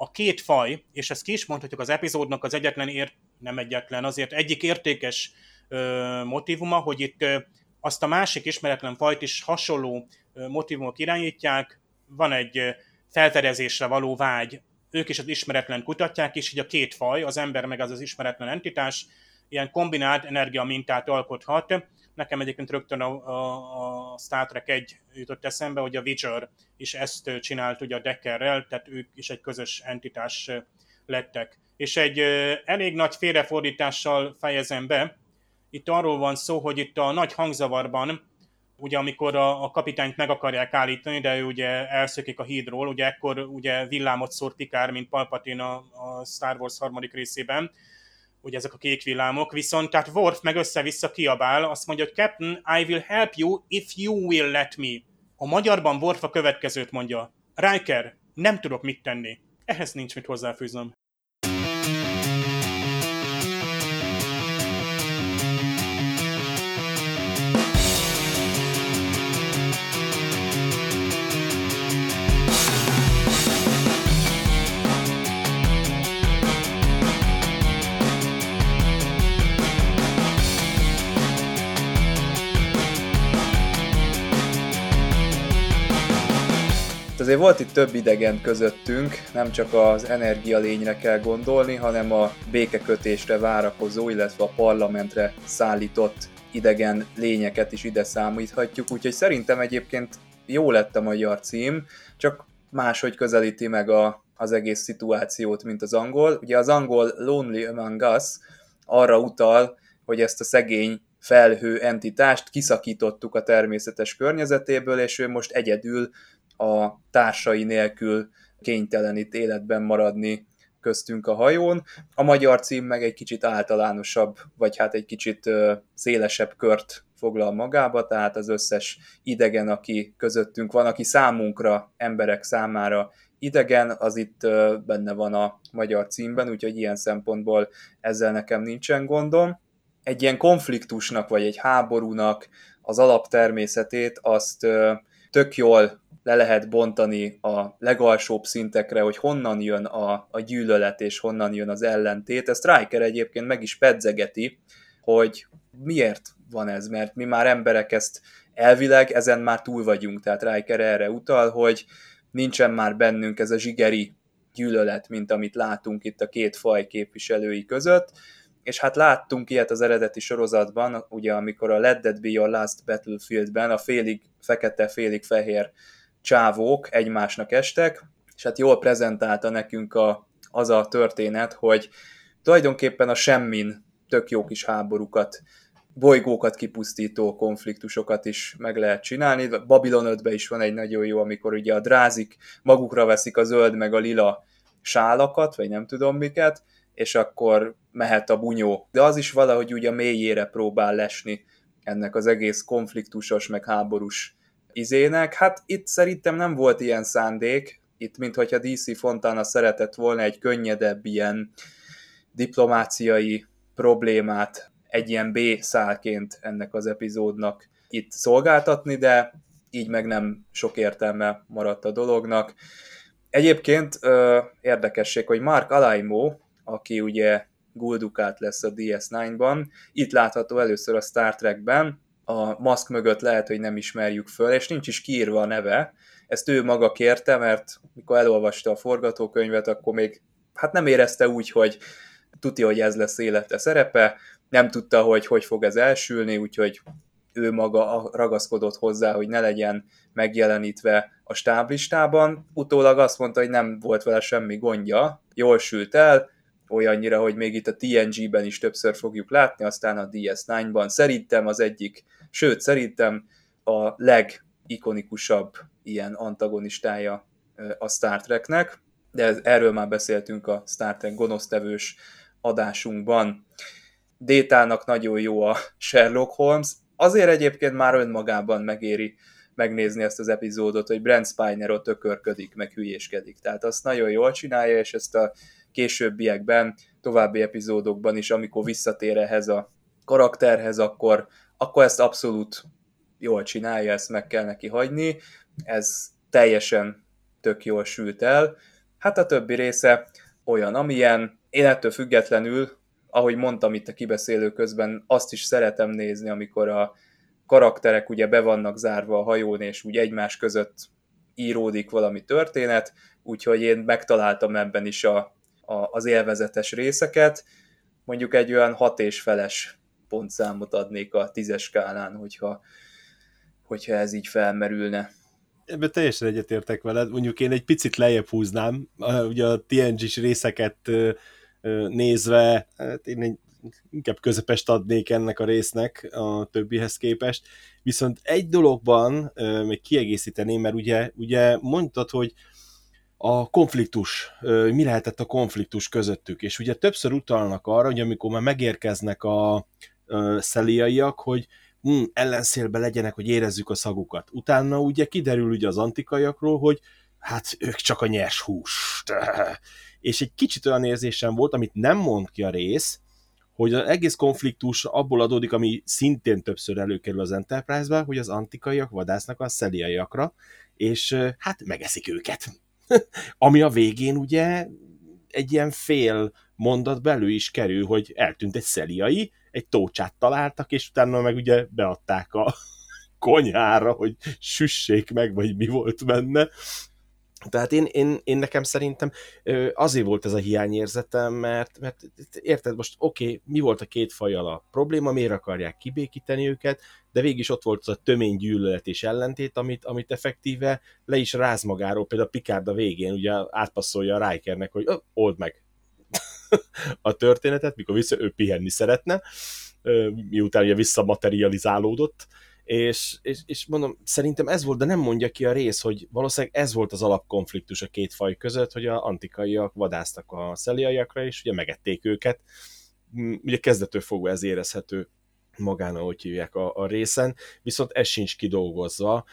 a két faj, és ezt ki is mondhatjuk az epizódnak az egyetlen, ér, nem egyetlen, azért egyik értékes ö, motivuma, hogy itt ö, azt a másik ismeretlen fajt is hasonló ö, motivumok irányítják, van egy ö, felfedezésre való vágy, ők is az ismeretlen kutatják, és így a két faj, az ember meg az az ismeretlen entitás, ilyen kombinált energia mintát alkothat. Nekem egyébként rögtön a, a, a Star Trek 1 jutott eszembe, hogy a Witcher is ezt csinált ugye a Deckerrel, tehát ők is egy közös entitás lettek. És egy elég nagy félrefordítással fejezem be, itt arról van szó, hogy itt a nagy hangzavarban, ugye amikor a, a kapitányt meg akarják állítani, de ő ugye elszökik a hídról, ugye ekkor ugye villámot szórt Pikár, mint Palpatine a, a Star Wars harmadik részében, ugye ezek a kék villámok, viszont tehát Worf meg össze-vissza kiabál, azt mondja, hogy Captain, I will help you if you will let me. A magyarban Worf a következőt mondja, Riker, nem tudok mit tenni. Ehhez nincs mit hozzáfűznöm. Azért volt itt több idegen közöttünk, nem csak az energialényre kell gondolni, hanem a békekötésre várakozó, illetve a parlamentre szállított idegen lényeket is ide számíthatjuk, úgyhogy szerintem egyébként jó lett a magyar cím, csak máshogy közelíti meg a, az egész szituációt, mint az angol. Ugye az angol Lonely Among Us arra utal, hogy ezt a szegény felhő entitást kiszakítottuk a természetes környezetéből, és ő most egyedül a társai nélkül kénytelen itt életben maradni köztünk a hajón, a magyar cím meg egy kicsit általánosabb, vagy hát egy kicsit szélesebb kört foglal magába, tehát az összes idegen, aki közöttünk van, aki számunkra, emberek számára idegen, az itt benne van a magyar címben, úgyhogy ilyen szempontból ezzel nekem nincsen gondom. Egy ilyen konfliktusnak, vagy egy háborúnak az alaptermészetét azt tök jól le lehet bontani a legalsóbb szintekre, hogy honnan jön a, a gyűlölet és honnan jön az ellentét. Ezt Riker egyébként meg is pedzegeti, hogy miért van ez, mert mi már emberek ezt elvileg ezen már túl vagyunk, tehát Riker erre utal, hogy nincsen már bennünk ez a zsigeri gyűlölet, mint amit látunk itt a két faj képviselői között, és hát láttunk ilyet az eredeti sorozatban, ugye amikor a Let That Be Your Last Battlefieldben a félig fekete, félig fehér csávók egymásnak estek, és hát jól prezentálta nekünk a, az a történet, hogy tulajdonképpen a semmin tök jó kis háborúkat, bolygókat kipusztító konfliktusokat is meg lehet csinálni. Babylon 5 is van egy nagyon jó, amikor ugye a drázik magukra veszik a zöld meg a lila sálakat, vagy nem tudom miket, és akkor mehet a bunyó. De az is valahogy úgy a mélyére próbál lesni ennek az egész konfliktusos, meg háborús izének. Hát itt szerintem nem volt ilyen szándék, itt mintha DC Fontana szeretett volna egy könnyedebb ilyen diplomáciai problémát egy ilyen B szálként ennek az epizódnak itt szolgáltatni, de így meg nem sok értelme maradt a dolognak. Egyébként ö, érdekesség, hogy Mark Alaimo, aki ugye Guldukát lesz a DS9-ban, itt látható először a Star Trekben, a maszk mögött lehet, hogy nem ismerjük föl, és nincs is kiírva a neve. Ezt ő maga kérte, mert mikor elolvasta a forgatókönyvet, akkor még hát nem érezte úgy, hogy tudja, hogy ez lesz élete szerepe, nem tudta, hogy hogy fog ez elsülni, úgyhogy ő maga ragaszkodott hozzá, hogy ne legyen megjelenítve a stáblistában. Utólag azt mondta, hogy nem volt vele semmi gondja, jól sült el, olyannyira, hogy még itt a TNG-ben is többször fogjuk látni, aztán a DS9-ban szerintem az egyik, sőt szerintem a legikonikusabb ilyen antagonistája a Star Treknek, de erről már beszéltünk a Star Trek gonosztevős adásunkban. Détának nagyon jó a Sherlock Holmes, azért egyébként már önmagában megéri megnézni ezt az epizódot, hogy Brent Spiner ott ökörködik, meg hülyéskedik. Tehát azt nagyon jól csinálja, és ezt a későbbiekben, további epizódokban is, amikor visszatér ehhez a karakterhez, akkor, akkor ezt abszolút jól csinálja, ezt meg kell neki hagyni. Ez teljesen tök jól sült el. Hát a többi része olyan, amilyen. Én ettől függetlenül, ahogy mondtam itt a kibeszélő közben, azt is szeretem nézni, amikor a karakterek ugye be vannak zárva a hajón, és úgy egymás között íródik valami történet, úgyhogy én megtaláltam ebben is a, a, az élvezetes részeket. Mondjuk egy olyan hat és feles pontszámot adnék a tízes skálán, hogyha, hogyha ez így felmerülne. Ebben teljesen egyetértek veled. Mondjuk én egy picit lejjebb húznám. Ugye a TNG-s részeket nézve, hát én egy inkább közepest adnék ennek a résznek a többihez képest. Viszont egy dologban még kiegészíteném, mert ugye, ugye mondtad, hogy a konfliktus, mi lehetett a konfliktus közöttük, és ugye többször utalnak arra, hogy amikor már megérkeznek a szeliaiak, hogy hm, ellenszélbe legyenek, hogy érezzük a szagukat. Utána ugye kiderül ugye az antikaiakról, hogy hát ők csak a nyers húst. És egy kicsit olyan érzésem volt, amit nem mond ki a rész, hogy az egész konfliktus abból adódik, ami szintén többször előkerül az Enterprise-be, hogy az antikaiak vadásznak a szeliaiakra, és hát megeszik őket. Ami a végén ugye egy ilyen fél mondat belül is kerül, hogy eltűnt egy szeliai, egy tócsát találtak, és utána meg ugye beadták a konyhára, hogy süssék meg, vagy mi volt benne. Tehát én, én, én nekem szerintem azért volt ez a hiányérzetem, mert, mert érted, most oké, okay, mi volt a két fajjal a probléma, miért akarják kibékíteni őket, de végig is ott volt az a tömény gyűlölet és ellentét, amit, amit effektíve le is ráz magáról, például Picard a végén ugye átpasszolja a Rikernek, hogy old meg a történetet, mikor vissza ő pihenni szeretne, miután ugye visszamaterializálódott, És, és, és mondom, szerintem ez volt, de nem mondja ki a rész, hogy valószínűleg ez volt az alapkonfliktus a két faj között, hogy a antikaiak vadáztak a szeliaiakra, és ugye megették őket. Mm, ugye kezdetől fogva ez érezhető magán, ahogy hívják a, a részen, viszont ez sincs kidolgozva.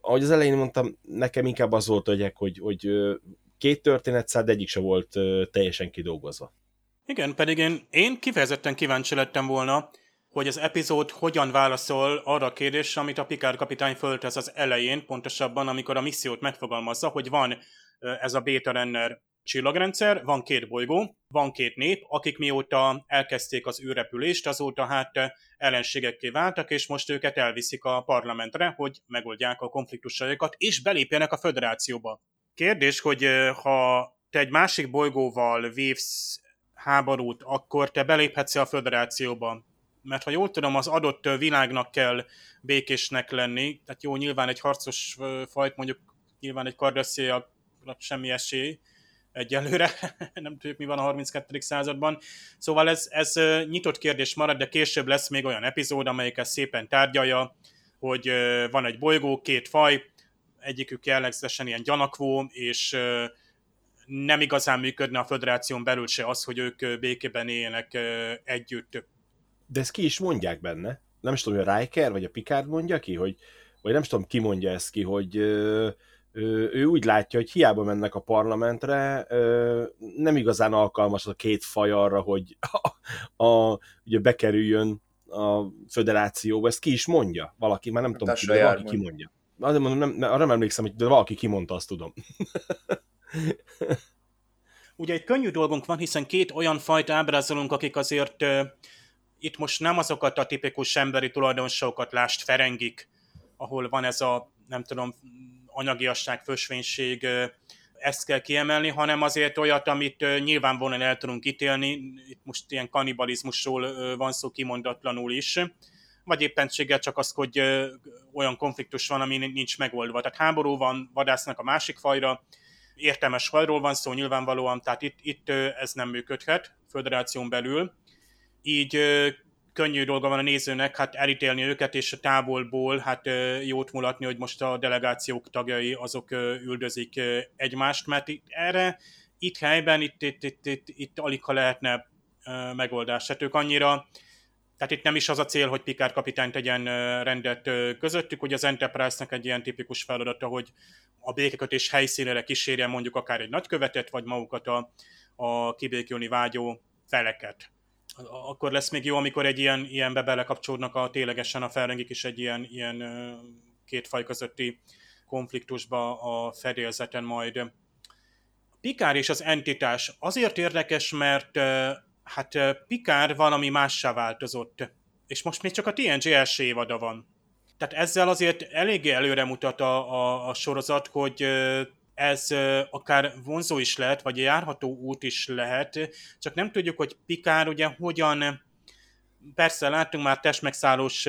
Ahogy az elején mondtam, nekem inkább az volt, hogy, hogy, hogy két történetszád, egyik se volt teljesen kidolgozva. Igen, pedig én, én kifejezetten kíváncsi lettem volna, hogy az epizód hogyan válaszol arra a kérdésre, amit a Picard kapitány föltesz az elején, pontosabban, amikor a missziót megfogalmazza, hogy van ez a Beta Renner csillagrendszer, van két bolygó, van két nép, akik mióta elkezdték az űrrepülést, azóta hát ellenségekké váltak, és most őket elviszik a parlamentre, hogy megoldják a konfliktusaikat, és belépjenek a föderációba. Kérdés, hogy ha te egy másik bolygóval vívsz háborút, akkor te beléphetsz a föderációba. Mert ha jól tudom, az adott világnak kell békésnek lenni, tehát jó, nyilván egy harcos fajt, mondjuk nyilván egy kardasszéja semmi esély, egyelőre, nem tudjuk mi van a 32. században. Szóval ez, ez nyitott kérdés marad, de később lesz még olyan epizód, amelyik ezt szépen tárgyalja, hogy van egy bolygó, két faj, egyikük jellegzetesen ilyen gyanakvó, és nem igazán működne a föderáción belül se az, hogy ők békében éljenek együtt. De ezt ki is mondják benne. Nem is tudom, hogy a Riker vagy a Picard mondja ki, hogy, vagy nem is tudom, ki mondja ezt ki, hogy ő, ő úgy látja, hogy hiába mennek a parlamentre, nem igazán alkalmas a két faj arra, hogy a, a, ugye bekerüljön a föderációba. Ezt ki is mondja valaki, már nem tudom, ki, de valaki ki mondja. Azért mondom, nem, arra nem emlékszem, hogy de valaki kimondta, azt tudom. Ugye egy könnyű dolgunk van, hiszen két olyan fajta ábrázolunk, akik azért uh, itt most nem azokat a tipikus emberi tulajdonságokat lást Ferengik, ahol van ez a, nem tudom, anyagiasság, fösvénység, ezt kell kiemelni, hanem azért olyat, amit nyilvánvalóan el tudunk ítélni, itt most ilyen kanibalizmusról van szó kimondatlanul is, vagy éppenséggel csak az, hogy olyan konfliktus van, ami nincs megoldva. Tehát háború van, vadásznak a másik fajra, értelmes fajról van szó nyilvánvalóan, tehát itt, itt ez nem működhet föderáción belül. Így könnyű dolga van a nézőnek hát elítélni őket, és a távolból hát jót mulatni, hogy most a delegációk tagjai azok üldözik egymást, mert itt, erre itt helyben itt, itt, itt, itt, itt alig ha lehetne megoldás. Hát ők annyira tehát itt nem is az a cél, hogy Picard kapitány tegyen rendet közöttük, hogy az Enterprise-nek egy ilyen tipikus feladata, hogy a békekötés helyszínére kísérjen mondjuk akár egy nagykövetet, vagy magukat a, a kibékülni vágyó feleket. Akkor lesz még jó, amikor egy ilyen, ilyenbe belekapcsolódnak a ténylegesen a felrengik is egy ilyen, ilyen két faj közötti konfliktusba a fedélzeten majd. Pikár és az entitás azért érdekes, mert hát Pikár valami mássá változott, és most még csak a TNG első évada van. Tehát ezzel azért eléggé előre mutat a, a, a sorozat, hogy ez akár vonzó is lehet, vagy járható út is lehet, csak nem tudjuk, hogy Pikár ugye hogyan persze láttunk már testmegszállós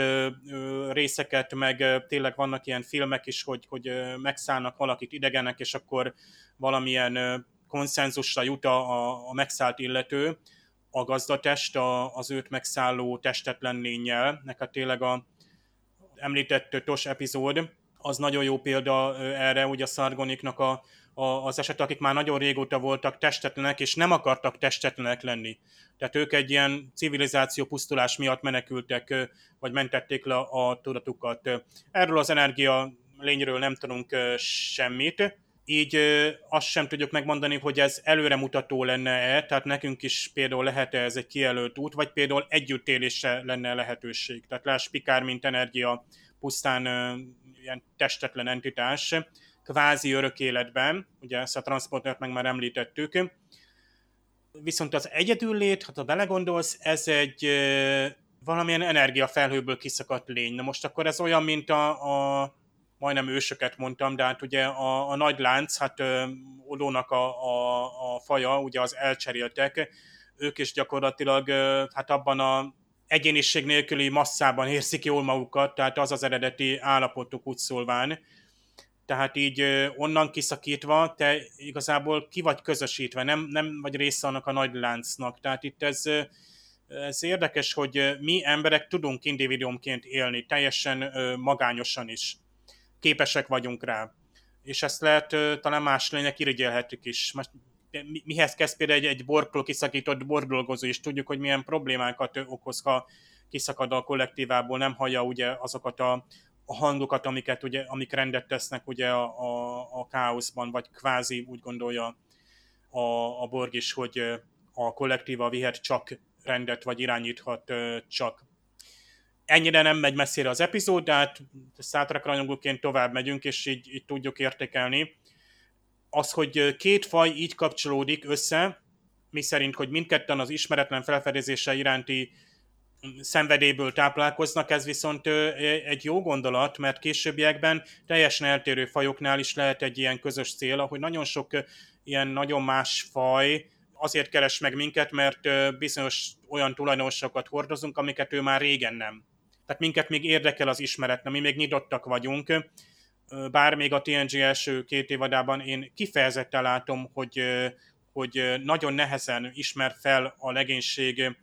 részeket, meg tényleg vannak ilyen filmek is, hogy, hogy megszállnak valakit idegenek, és akkor valamilyen konszenzusra jut a, a megszállt illető, a gazdatest a, az őt megszálló testetlen lényel, neked tényleg a említett TOS epizód, az nagyon jó példa erre, ugye a szargoniknak a, a, az eset, akik már nagyon régóta voltak testetlenek, és nem akartak testetlenek lenni. Tehát ők egy ilyen civilizáció pusztulás miatt menekültek, vagy mentették le a tudatukat. Erről az energia lényről nem tudunk semmit, így azt sem tudjuk megmondani, hogy ez előremutató lenne-e, tehát nekünk is például lehet-e ez egy kijelölt út, vagy például együttélésre lenne lehetőség. Tehát láss Pikár, mint energia, pusztán ilyen testetlen entitás, kvázi örök életben, ugye ezt a transportert meg már említettük, viszont az egyedüllét, ha belegondolsz, ez egy valamilyen energiafelhőből kiszakadt lény. Na most akkor ez olyan, mint a, a majdnem ősöket mondtam, de hát ugye a, a nagy lánc, hát Odónak a, a, a faja, ugye az elcseréltek, ők is gyakorlatilag hát abban a egyéniség nélküli masszában érzik jól magukat, tehát az az eredeti állapotuk úgy szólván. Tehát így onnan kiszakítva, te igazából ki vagy közösítve, nem, nem vagy része annak a nagy láncnak. Tehát itt ez Ez érdekes, hogy mi emberek tudunk individuumként élni, teljesen magányosan is. Képesek vagyunk rá. És ezt lehet talán más lények irigyelhetük is. Most mihez kezd például egy, egy borkról kiszakított bordolgozó, és tudjuk, hogy milyen problémákat okoz, ha kiszakad a kollektívából, nem hallja ugye azokat a, a hangokat, amiket ugye, amik rendet tesznek ugye a, a, a káoszban, vagy kvázi úgy gondolja a, a Borg is, hogy a kollektíva vihet csak rendet, vagy irányíthat csak. Ennyire nem megy messzire az epizód, de hát Star Trek rajongóként tovább megyünk, és így, így tudjuk értékelni. Az, hogy két faj így kapcsolódik össze, mi szerint, hogy mindketten az ismeretlen felfedezése iránti szenvedélyből táplálkoznak, ez viszont egy jó gondolat, mert későbbiekben teljesen eltérő fajoknál is lehet egy ilyen közös cél, ahogy nagyon sok ilyen nagyon más faj azért keres meg minket, mert bizonyos olyan tulajdonságokat hordozunk, amiket ő már régen nem. Tehát minket még érdekel az ismeret, mi még nyitottak vagyunk, bár még a TNG első két évadában én kifejezetten látom, hogy, hogy nagyon nehezen ismer fel a legénység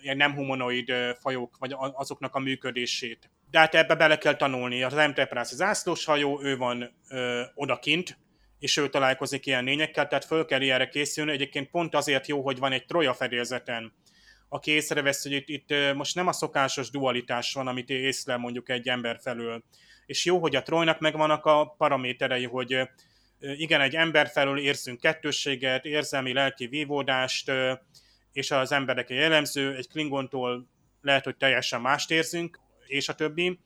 ilyen nem humanoid fajok, vagy azoknak a működését. De hát ebbe bele kell tanulni. Az Enterprise zászlós hajó, ő van ö, odakint, és ő találkozik ilyen lényekkel, tehát föl kell ilyenre készülni. Egyébként pont azért jó, hogy van egy troja fedélzeten, aki észrevesz, hogy itt, itt most nem a szokásos dualitás van, amit észre mondjuk egy ember felől. És jó, hogy a trojnak megvannak a paraméterei, hogy igen, egy ember felől érzünk kettősséget, érzelmi, lelki vívódást, és az emberek jellemző, egy Klingontól lehet, hogy teljesen mást érzünk, és a többi,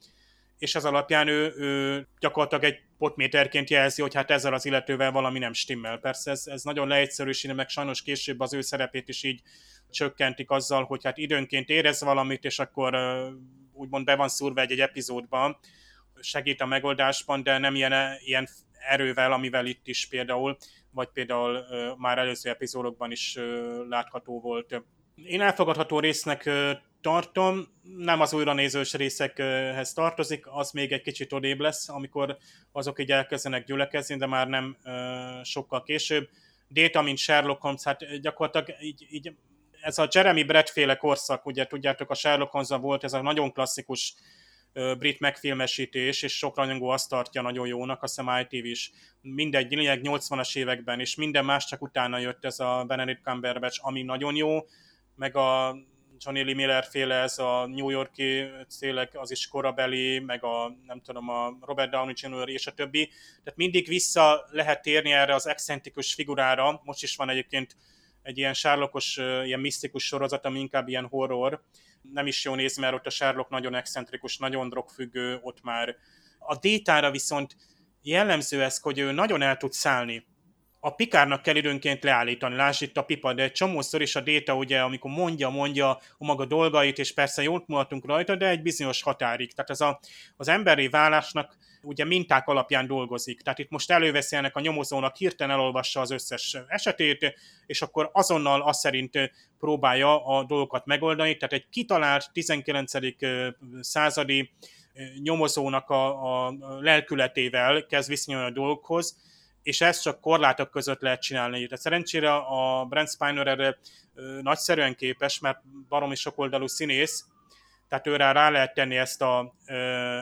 és az alapján ő, ő gyakorlatilag egy potméterként jelzi, hogy hát ezzel az illetővel valami nem stimmel. Persze ez, ez nagyon leegyszerűsíti, meg sajnos később az ő szerepét is így csökkentik azzal, hogy hát időnként érez valamit, és akkor úgymond be van szúrva egy, egy epizódban, segít a megoldásban, de nem ilyen, ilyen erővel, amivel itt is például, vagy például már előző epizódokban is látható volt. Én elfogadható résznek tartom, nem az újranézős részekhez tartozik, az még egy kicsit odébb lesz, amikor azok így elkezdenek gyülekezni, de már nem sokkal később. Data, mint Sherlock Holmes, hát gyakorlatilag így, így ez a Jeremy Brett féle korszak, ugye tudjátok, a Sherlock holmes volt ez a nagyon klasszikus brit megfilmesítés, és sok rajongó azt tartja nagyon jónak, azt hiszem ITV is. Mindegy, lényeg 80-as években, és minden más csak utána jött ez a Benedict Cumberbatch, ami nagyon jó, meg a Johnny Lee Miller féle, ez a New Yorki célek, az is korabeli, meg a, nem tudom, a Robert Downey Jr. és a többi. Tehát mindig vissza lehet térni erre az excentrikus figurára. Most is van egyébként egy ilyen sárlokos, ilyen misztikus sorozat, ami inkább ilyen horror. Nem is jó nézni, mert ott a Sherlock nagyon excentrikus, nagyon drogfüggő, ott már. A détára viszont jellemző ez, hogy ő nagyon el tud szállni a pikárnak kell időnként leállítani, lásd itt a pipa, de egy csomószor is a déta ugye, amikor mondja, mondja a maga dolgait, és persze jól mulatunk rajta, de egy bizonyos határig. Tehát ez a, az emberi vállásnak ugye minták alapján dolgozik. Tehát itt most előveszi ennek a nyomozónak, hirtelen elolvassa az összes esetét, és akkor azonnal azt szerint próbálja a dolgokat megoldani. Tehát egy kitalált 19. századi nyomozónak a, a lelkületével kezd viszonyulni a dolgokhoz, és ezt csak korlátok között lehet csinálni. De szerencsére a Brent Spiner erre nagyszerűen képes, mert baromi sokoldalú színész, tehát őre rá lehet tenni ezt, a,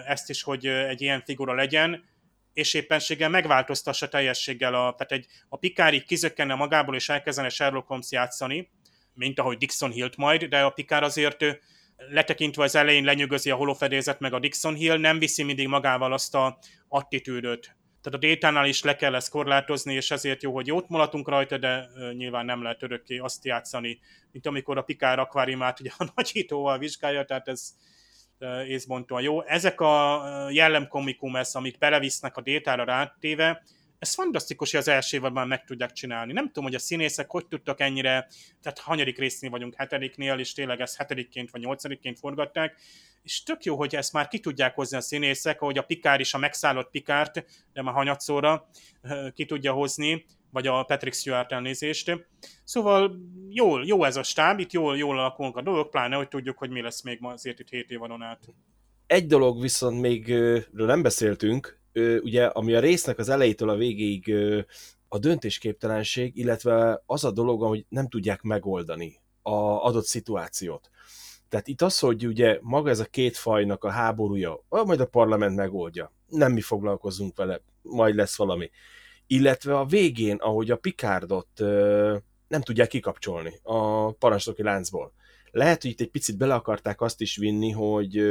ezt is, hogy egy ilyen figura legyen, és éppenséggel megváltoztassa teljességgel, a, tehát egy, a Pikári kizökkenne magából, és elkezdene Sherlock Holmes játszani, mint ahogy Dixon Hill majd, de a Pikár azért letekintve az elején lenyűgözi a holofedézet meg a Dixon Hill, nem viszi mindig magával azt a attitűdöt, tehát a détánál is le kell ezt korlátozni, és ezért jó, hogy jót mulatunk rajta, de nyilván nem lehet örökké azt játszani, mint amikor a Pikár akváriumát ugye a nagyítóval vizsgálja, tehát ez észbontóan jó. Ezek a jellemkomikum, ez, amit belevisznek a détára rátéve, ez fantasztikus, hogy az első évadban meg tudják csinálni. Nem tudom, hogy a színészek hogy tudtak ennyire, tehát hanyadik résznél vagyunk, hetediknél, és tényleg ezt hetedikként vagy nyolcadikként forgatták, és tök jó, hogy ezt már ki tudják hozni a színészek, ahogy a Pikár is a megszállott Pikárt, de már hanyatszóra ki tudja hozni, vagy a Patrick Stewart elnézést. Szóval jól, jó ez a stáb, itt jól, jól alakulnak a dolgok, pláne, hogy tudjuk, hogy mi lesz még ma azért itt 7 évadon át. Egy dolog viszont még nem beszéltünk, ugye, ami a résznek az elejétől a végéig a döntésképtelenség, illetve az a dolog, hogy nem tudják megoldani a adott szituációt. Tehát itt az, hogy ugye maga ez a két fajnak a háborúja, majd a parlament megoldja. Nem mi foglalkozunk vele, majd lesz valami. Illetve a végén, ahogy a Picardot nem tudják kikapcsolni a parancsnoki láncból. Lehet, hogy itt egy picit bele akarták azt is vinni, hogy,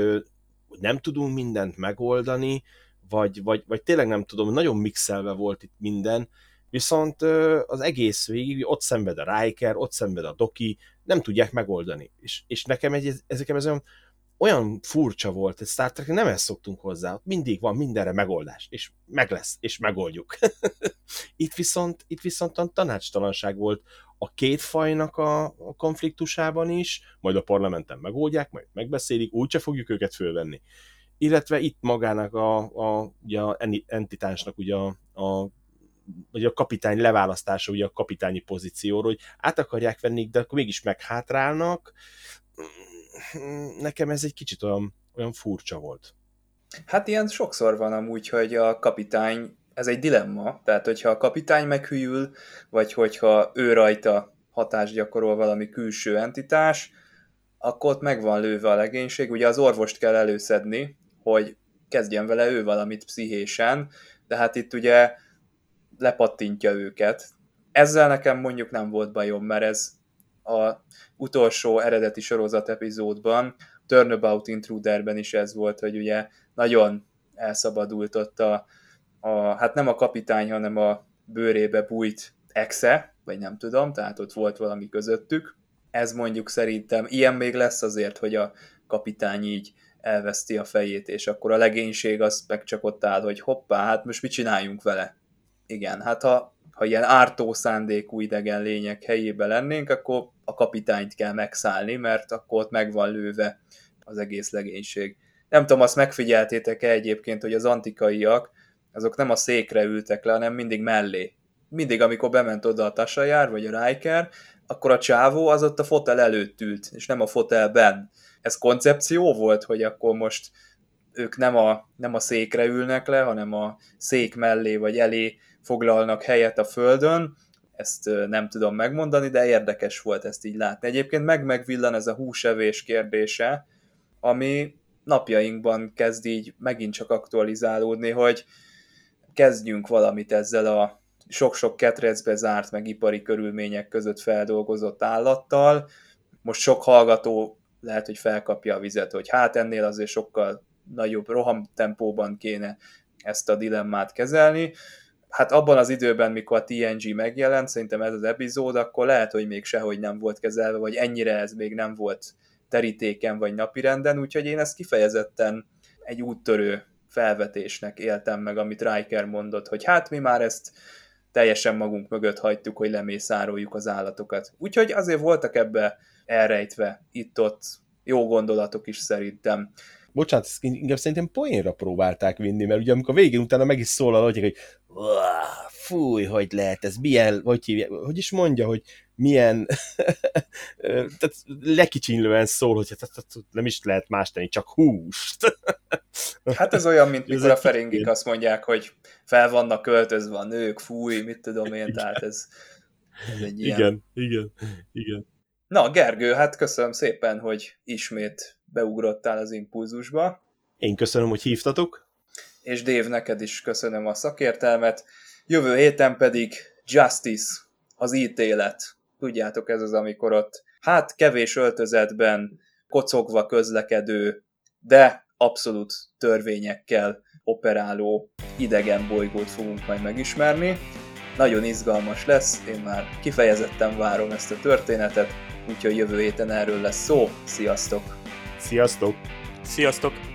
nem tudunk mindent megoldani, vagy, vagy, vagy tényleg nem tudom, nagyon mixelve volt itt minden, viszont az egész végig ott szenved a Riker, ott szenved a Doki, nem tudják megoldani. És, és nekem egy, ezeken ez olyan, olyan furcsa volt, hogy Star Trek nem ezt szoktunk hozzá, ott mindig van mindenre megoldás, és meg lesz, és megoldjuk. itt viszont, itt viszont tanácstalanság volt a két fajnak a, a konfliktusában is, majd a parlamenten megoldják, majd megbeszélik, úgyse fogjuk őket fölvenni. Illetve itt magának a, a, ugye a entitásnak ugye a, a vagy a kapitány leválasztása ugye a kapitányi pozícióról, hogy át akarják venni, de akkor mégis meghátrálnak. Nekem ez egy kicsit olyan, olyan furcsa volt. Hát ilyen sokszor van amúgy, hogy a kapitány, ez egy dilemma, tehát hogyha a kapitány meghűl, vagy hogyha ő rajta hatást gyakorol valami külső entitás, akkor ott meg lőve a legénység. Ugye az orvost kell előszedni, hogy kezdjen vele ő valamit pszichésen, de hát itt ugye lepattintja őket. Ezzel nekem mondjuk nem volt bajom, mert ez a utolsó eredeti sorozat epizódban, Turnabout Intruderben is ez volt, hogy ugye nagyon elszabadult ott a, a hát nem a kapitány, hanem a bőrébe bújt exe, vagy nem tudom, tehát ott volt valami közöttük. Ez mondjuk szerintem, ilyen még lesz azért, hogy a kapitány így elveszti a fejét, és akkor a legénység az meg csak ott áll, hogy hoppá, hát most mit csináljunk vele? igen, hát ha, ha ilyen ártó szándékú idegen lények helyébe lennénk, akkor a kapitányt kell megszállni, mert akkor ott meg van lőve az egész legénység. Nem tudom, azt megfigyeltétek-e egyébként, hogy az antikaiak, azok nem a székre ültek le, hanem mindig mellé. Mindig, amikor bement oda a Tasajár, vagy a Riker, akkor a csávó az ott a fotel előtt ült, és nem a fotelben. Ez koncepció volt, hogy akkor most ők nem a, nem a székre ülnek le, hanem a szék mellé vagy elé foglalnak helyet a Földön, ezt nem tudom megmondani, de érdekes volt ezt így látni. Egyébként meg megvillan ez a húsevés kérdése, ami napjainkban kezd így megint csak aktualizálódni, hogy kezdjünk valamit ezzel a sok-sok ketrecbe zárt, meg ipari körülmények között feldolgozott állattal. Most sok hallgató lehet, hogy felkapja a vizet, hogy hát ennél azért sokkal nagyobb rohamtempóban kéne ezt a dilemmát kezelni. Hát abban az időben, mikor a TNG megjelent, szerintem ez az epizód, akkor lehet, hogy még sehogy nem volt kezelve, vagy ennyire ez még nem volt terítéken vagy napirenden, úgyhogy én ezt kifejezetten egy úttörő felvetésnek éltem meg, amit Riker mondott, hogy hát mi már ezt teljesen magunk mögött hagytuk, hogy lemészároljuk az állatokat. Úgyhogy azért voltak ebbe elrejtve itt-ott jó gondolatok is szerintem bocsánat, inkább szerintem poénra próbálták vinni, mert ugye amikor végén utána meg is szólal, hogy, hogy fúj, hogy lehet ez, milyen, hogy, hívja, hogy is mondja, hogy milyen, tehát lekicsinlően szól, hogy hát, nem is lehet más tenni, csak húst. Hát ez olyan, mint mikor a feringik azt mondják, hogy fel vannak költözve a nők, fúj, mit tudom én, tehát ez, ez egy ilyen... Igen, igen, igen. Na, Gergő, hát köszönöm szépen, hogy ismét beugrottál az impulzusba. Én köszönöm, hogy hívtatok. És Dave, neked is köszönöm a szakértelmet. Jövő héten pedig Justice, az ítélet. Tudjátok, ez az, amikor ott hát kevés öltözetben, kocogva közlekedő, de abszolút törvényekkel operáló idegen bolygót fogunk majd megismerni. Nagyon izgalmas lesz, én már kifejezetten várom ezt a történetet, úgyhogy jövő héten erről lesz szó. Sziasztok! Sziasztok! Sziasztok!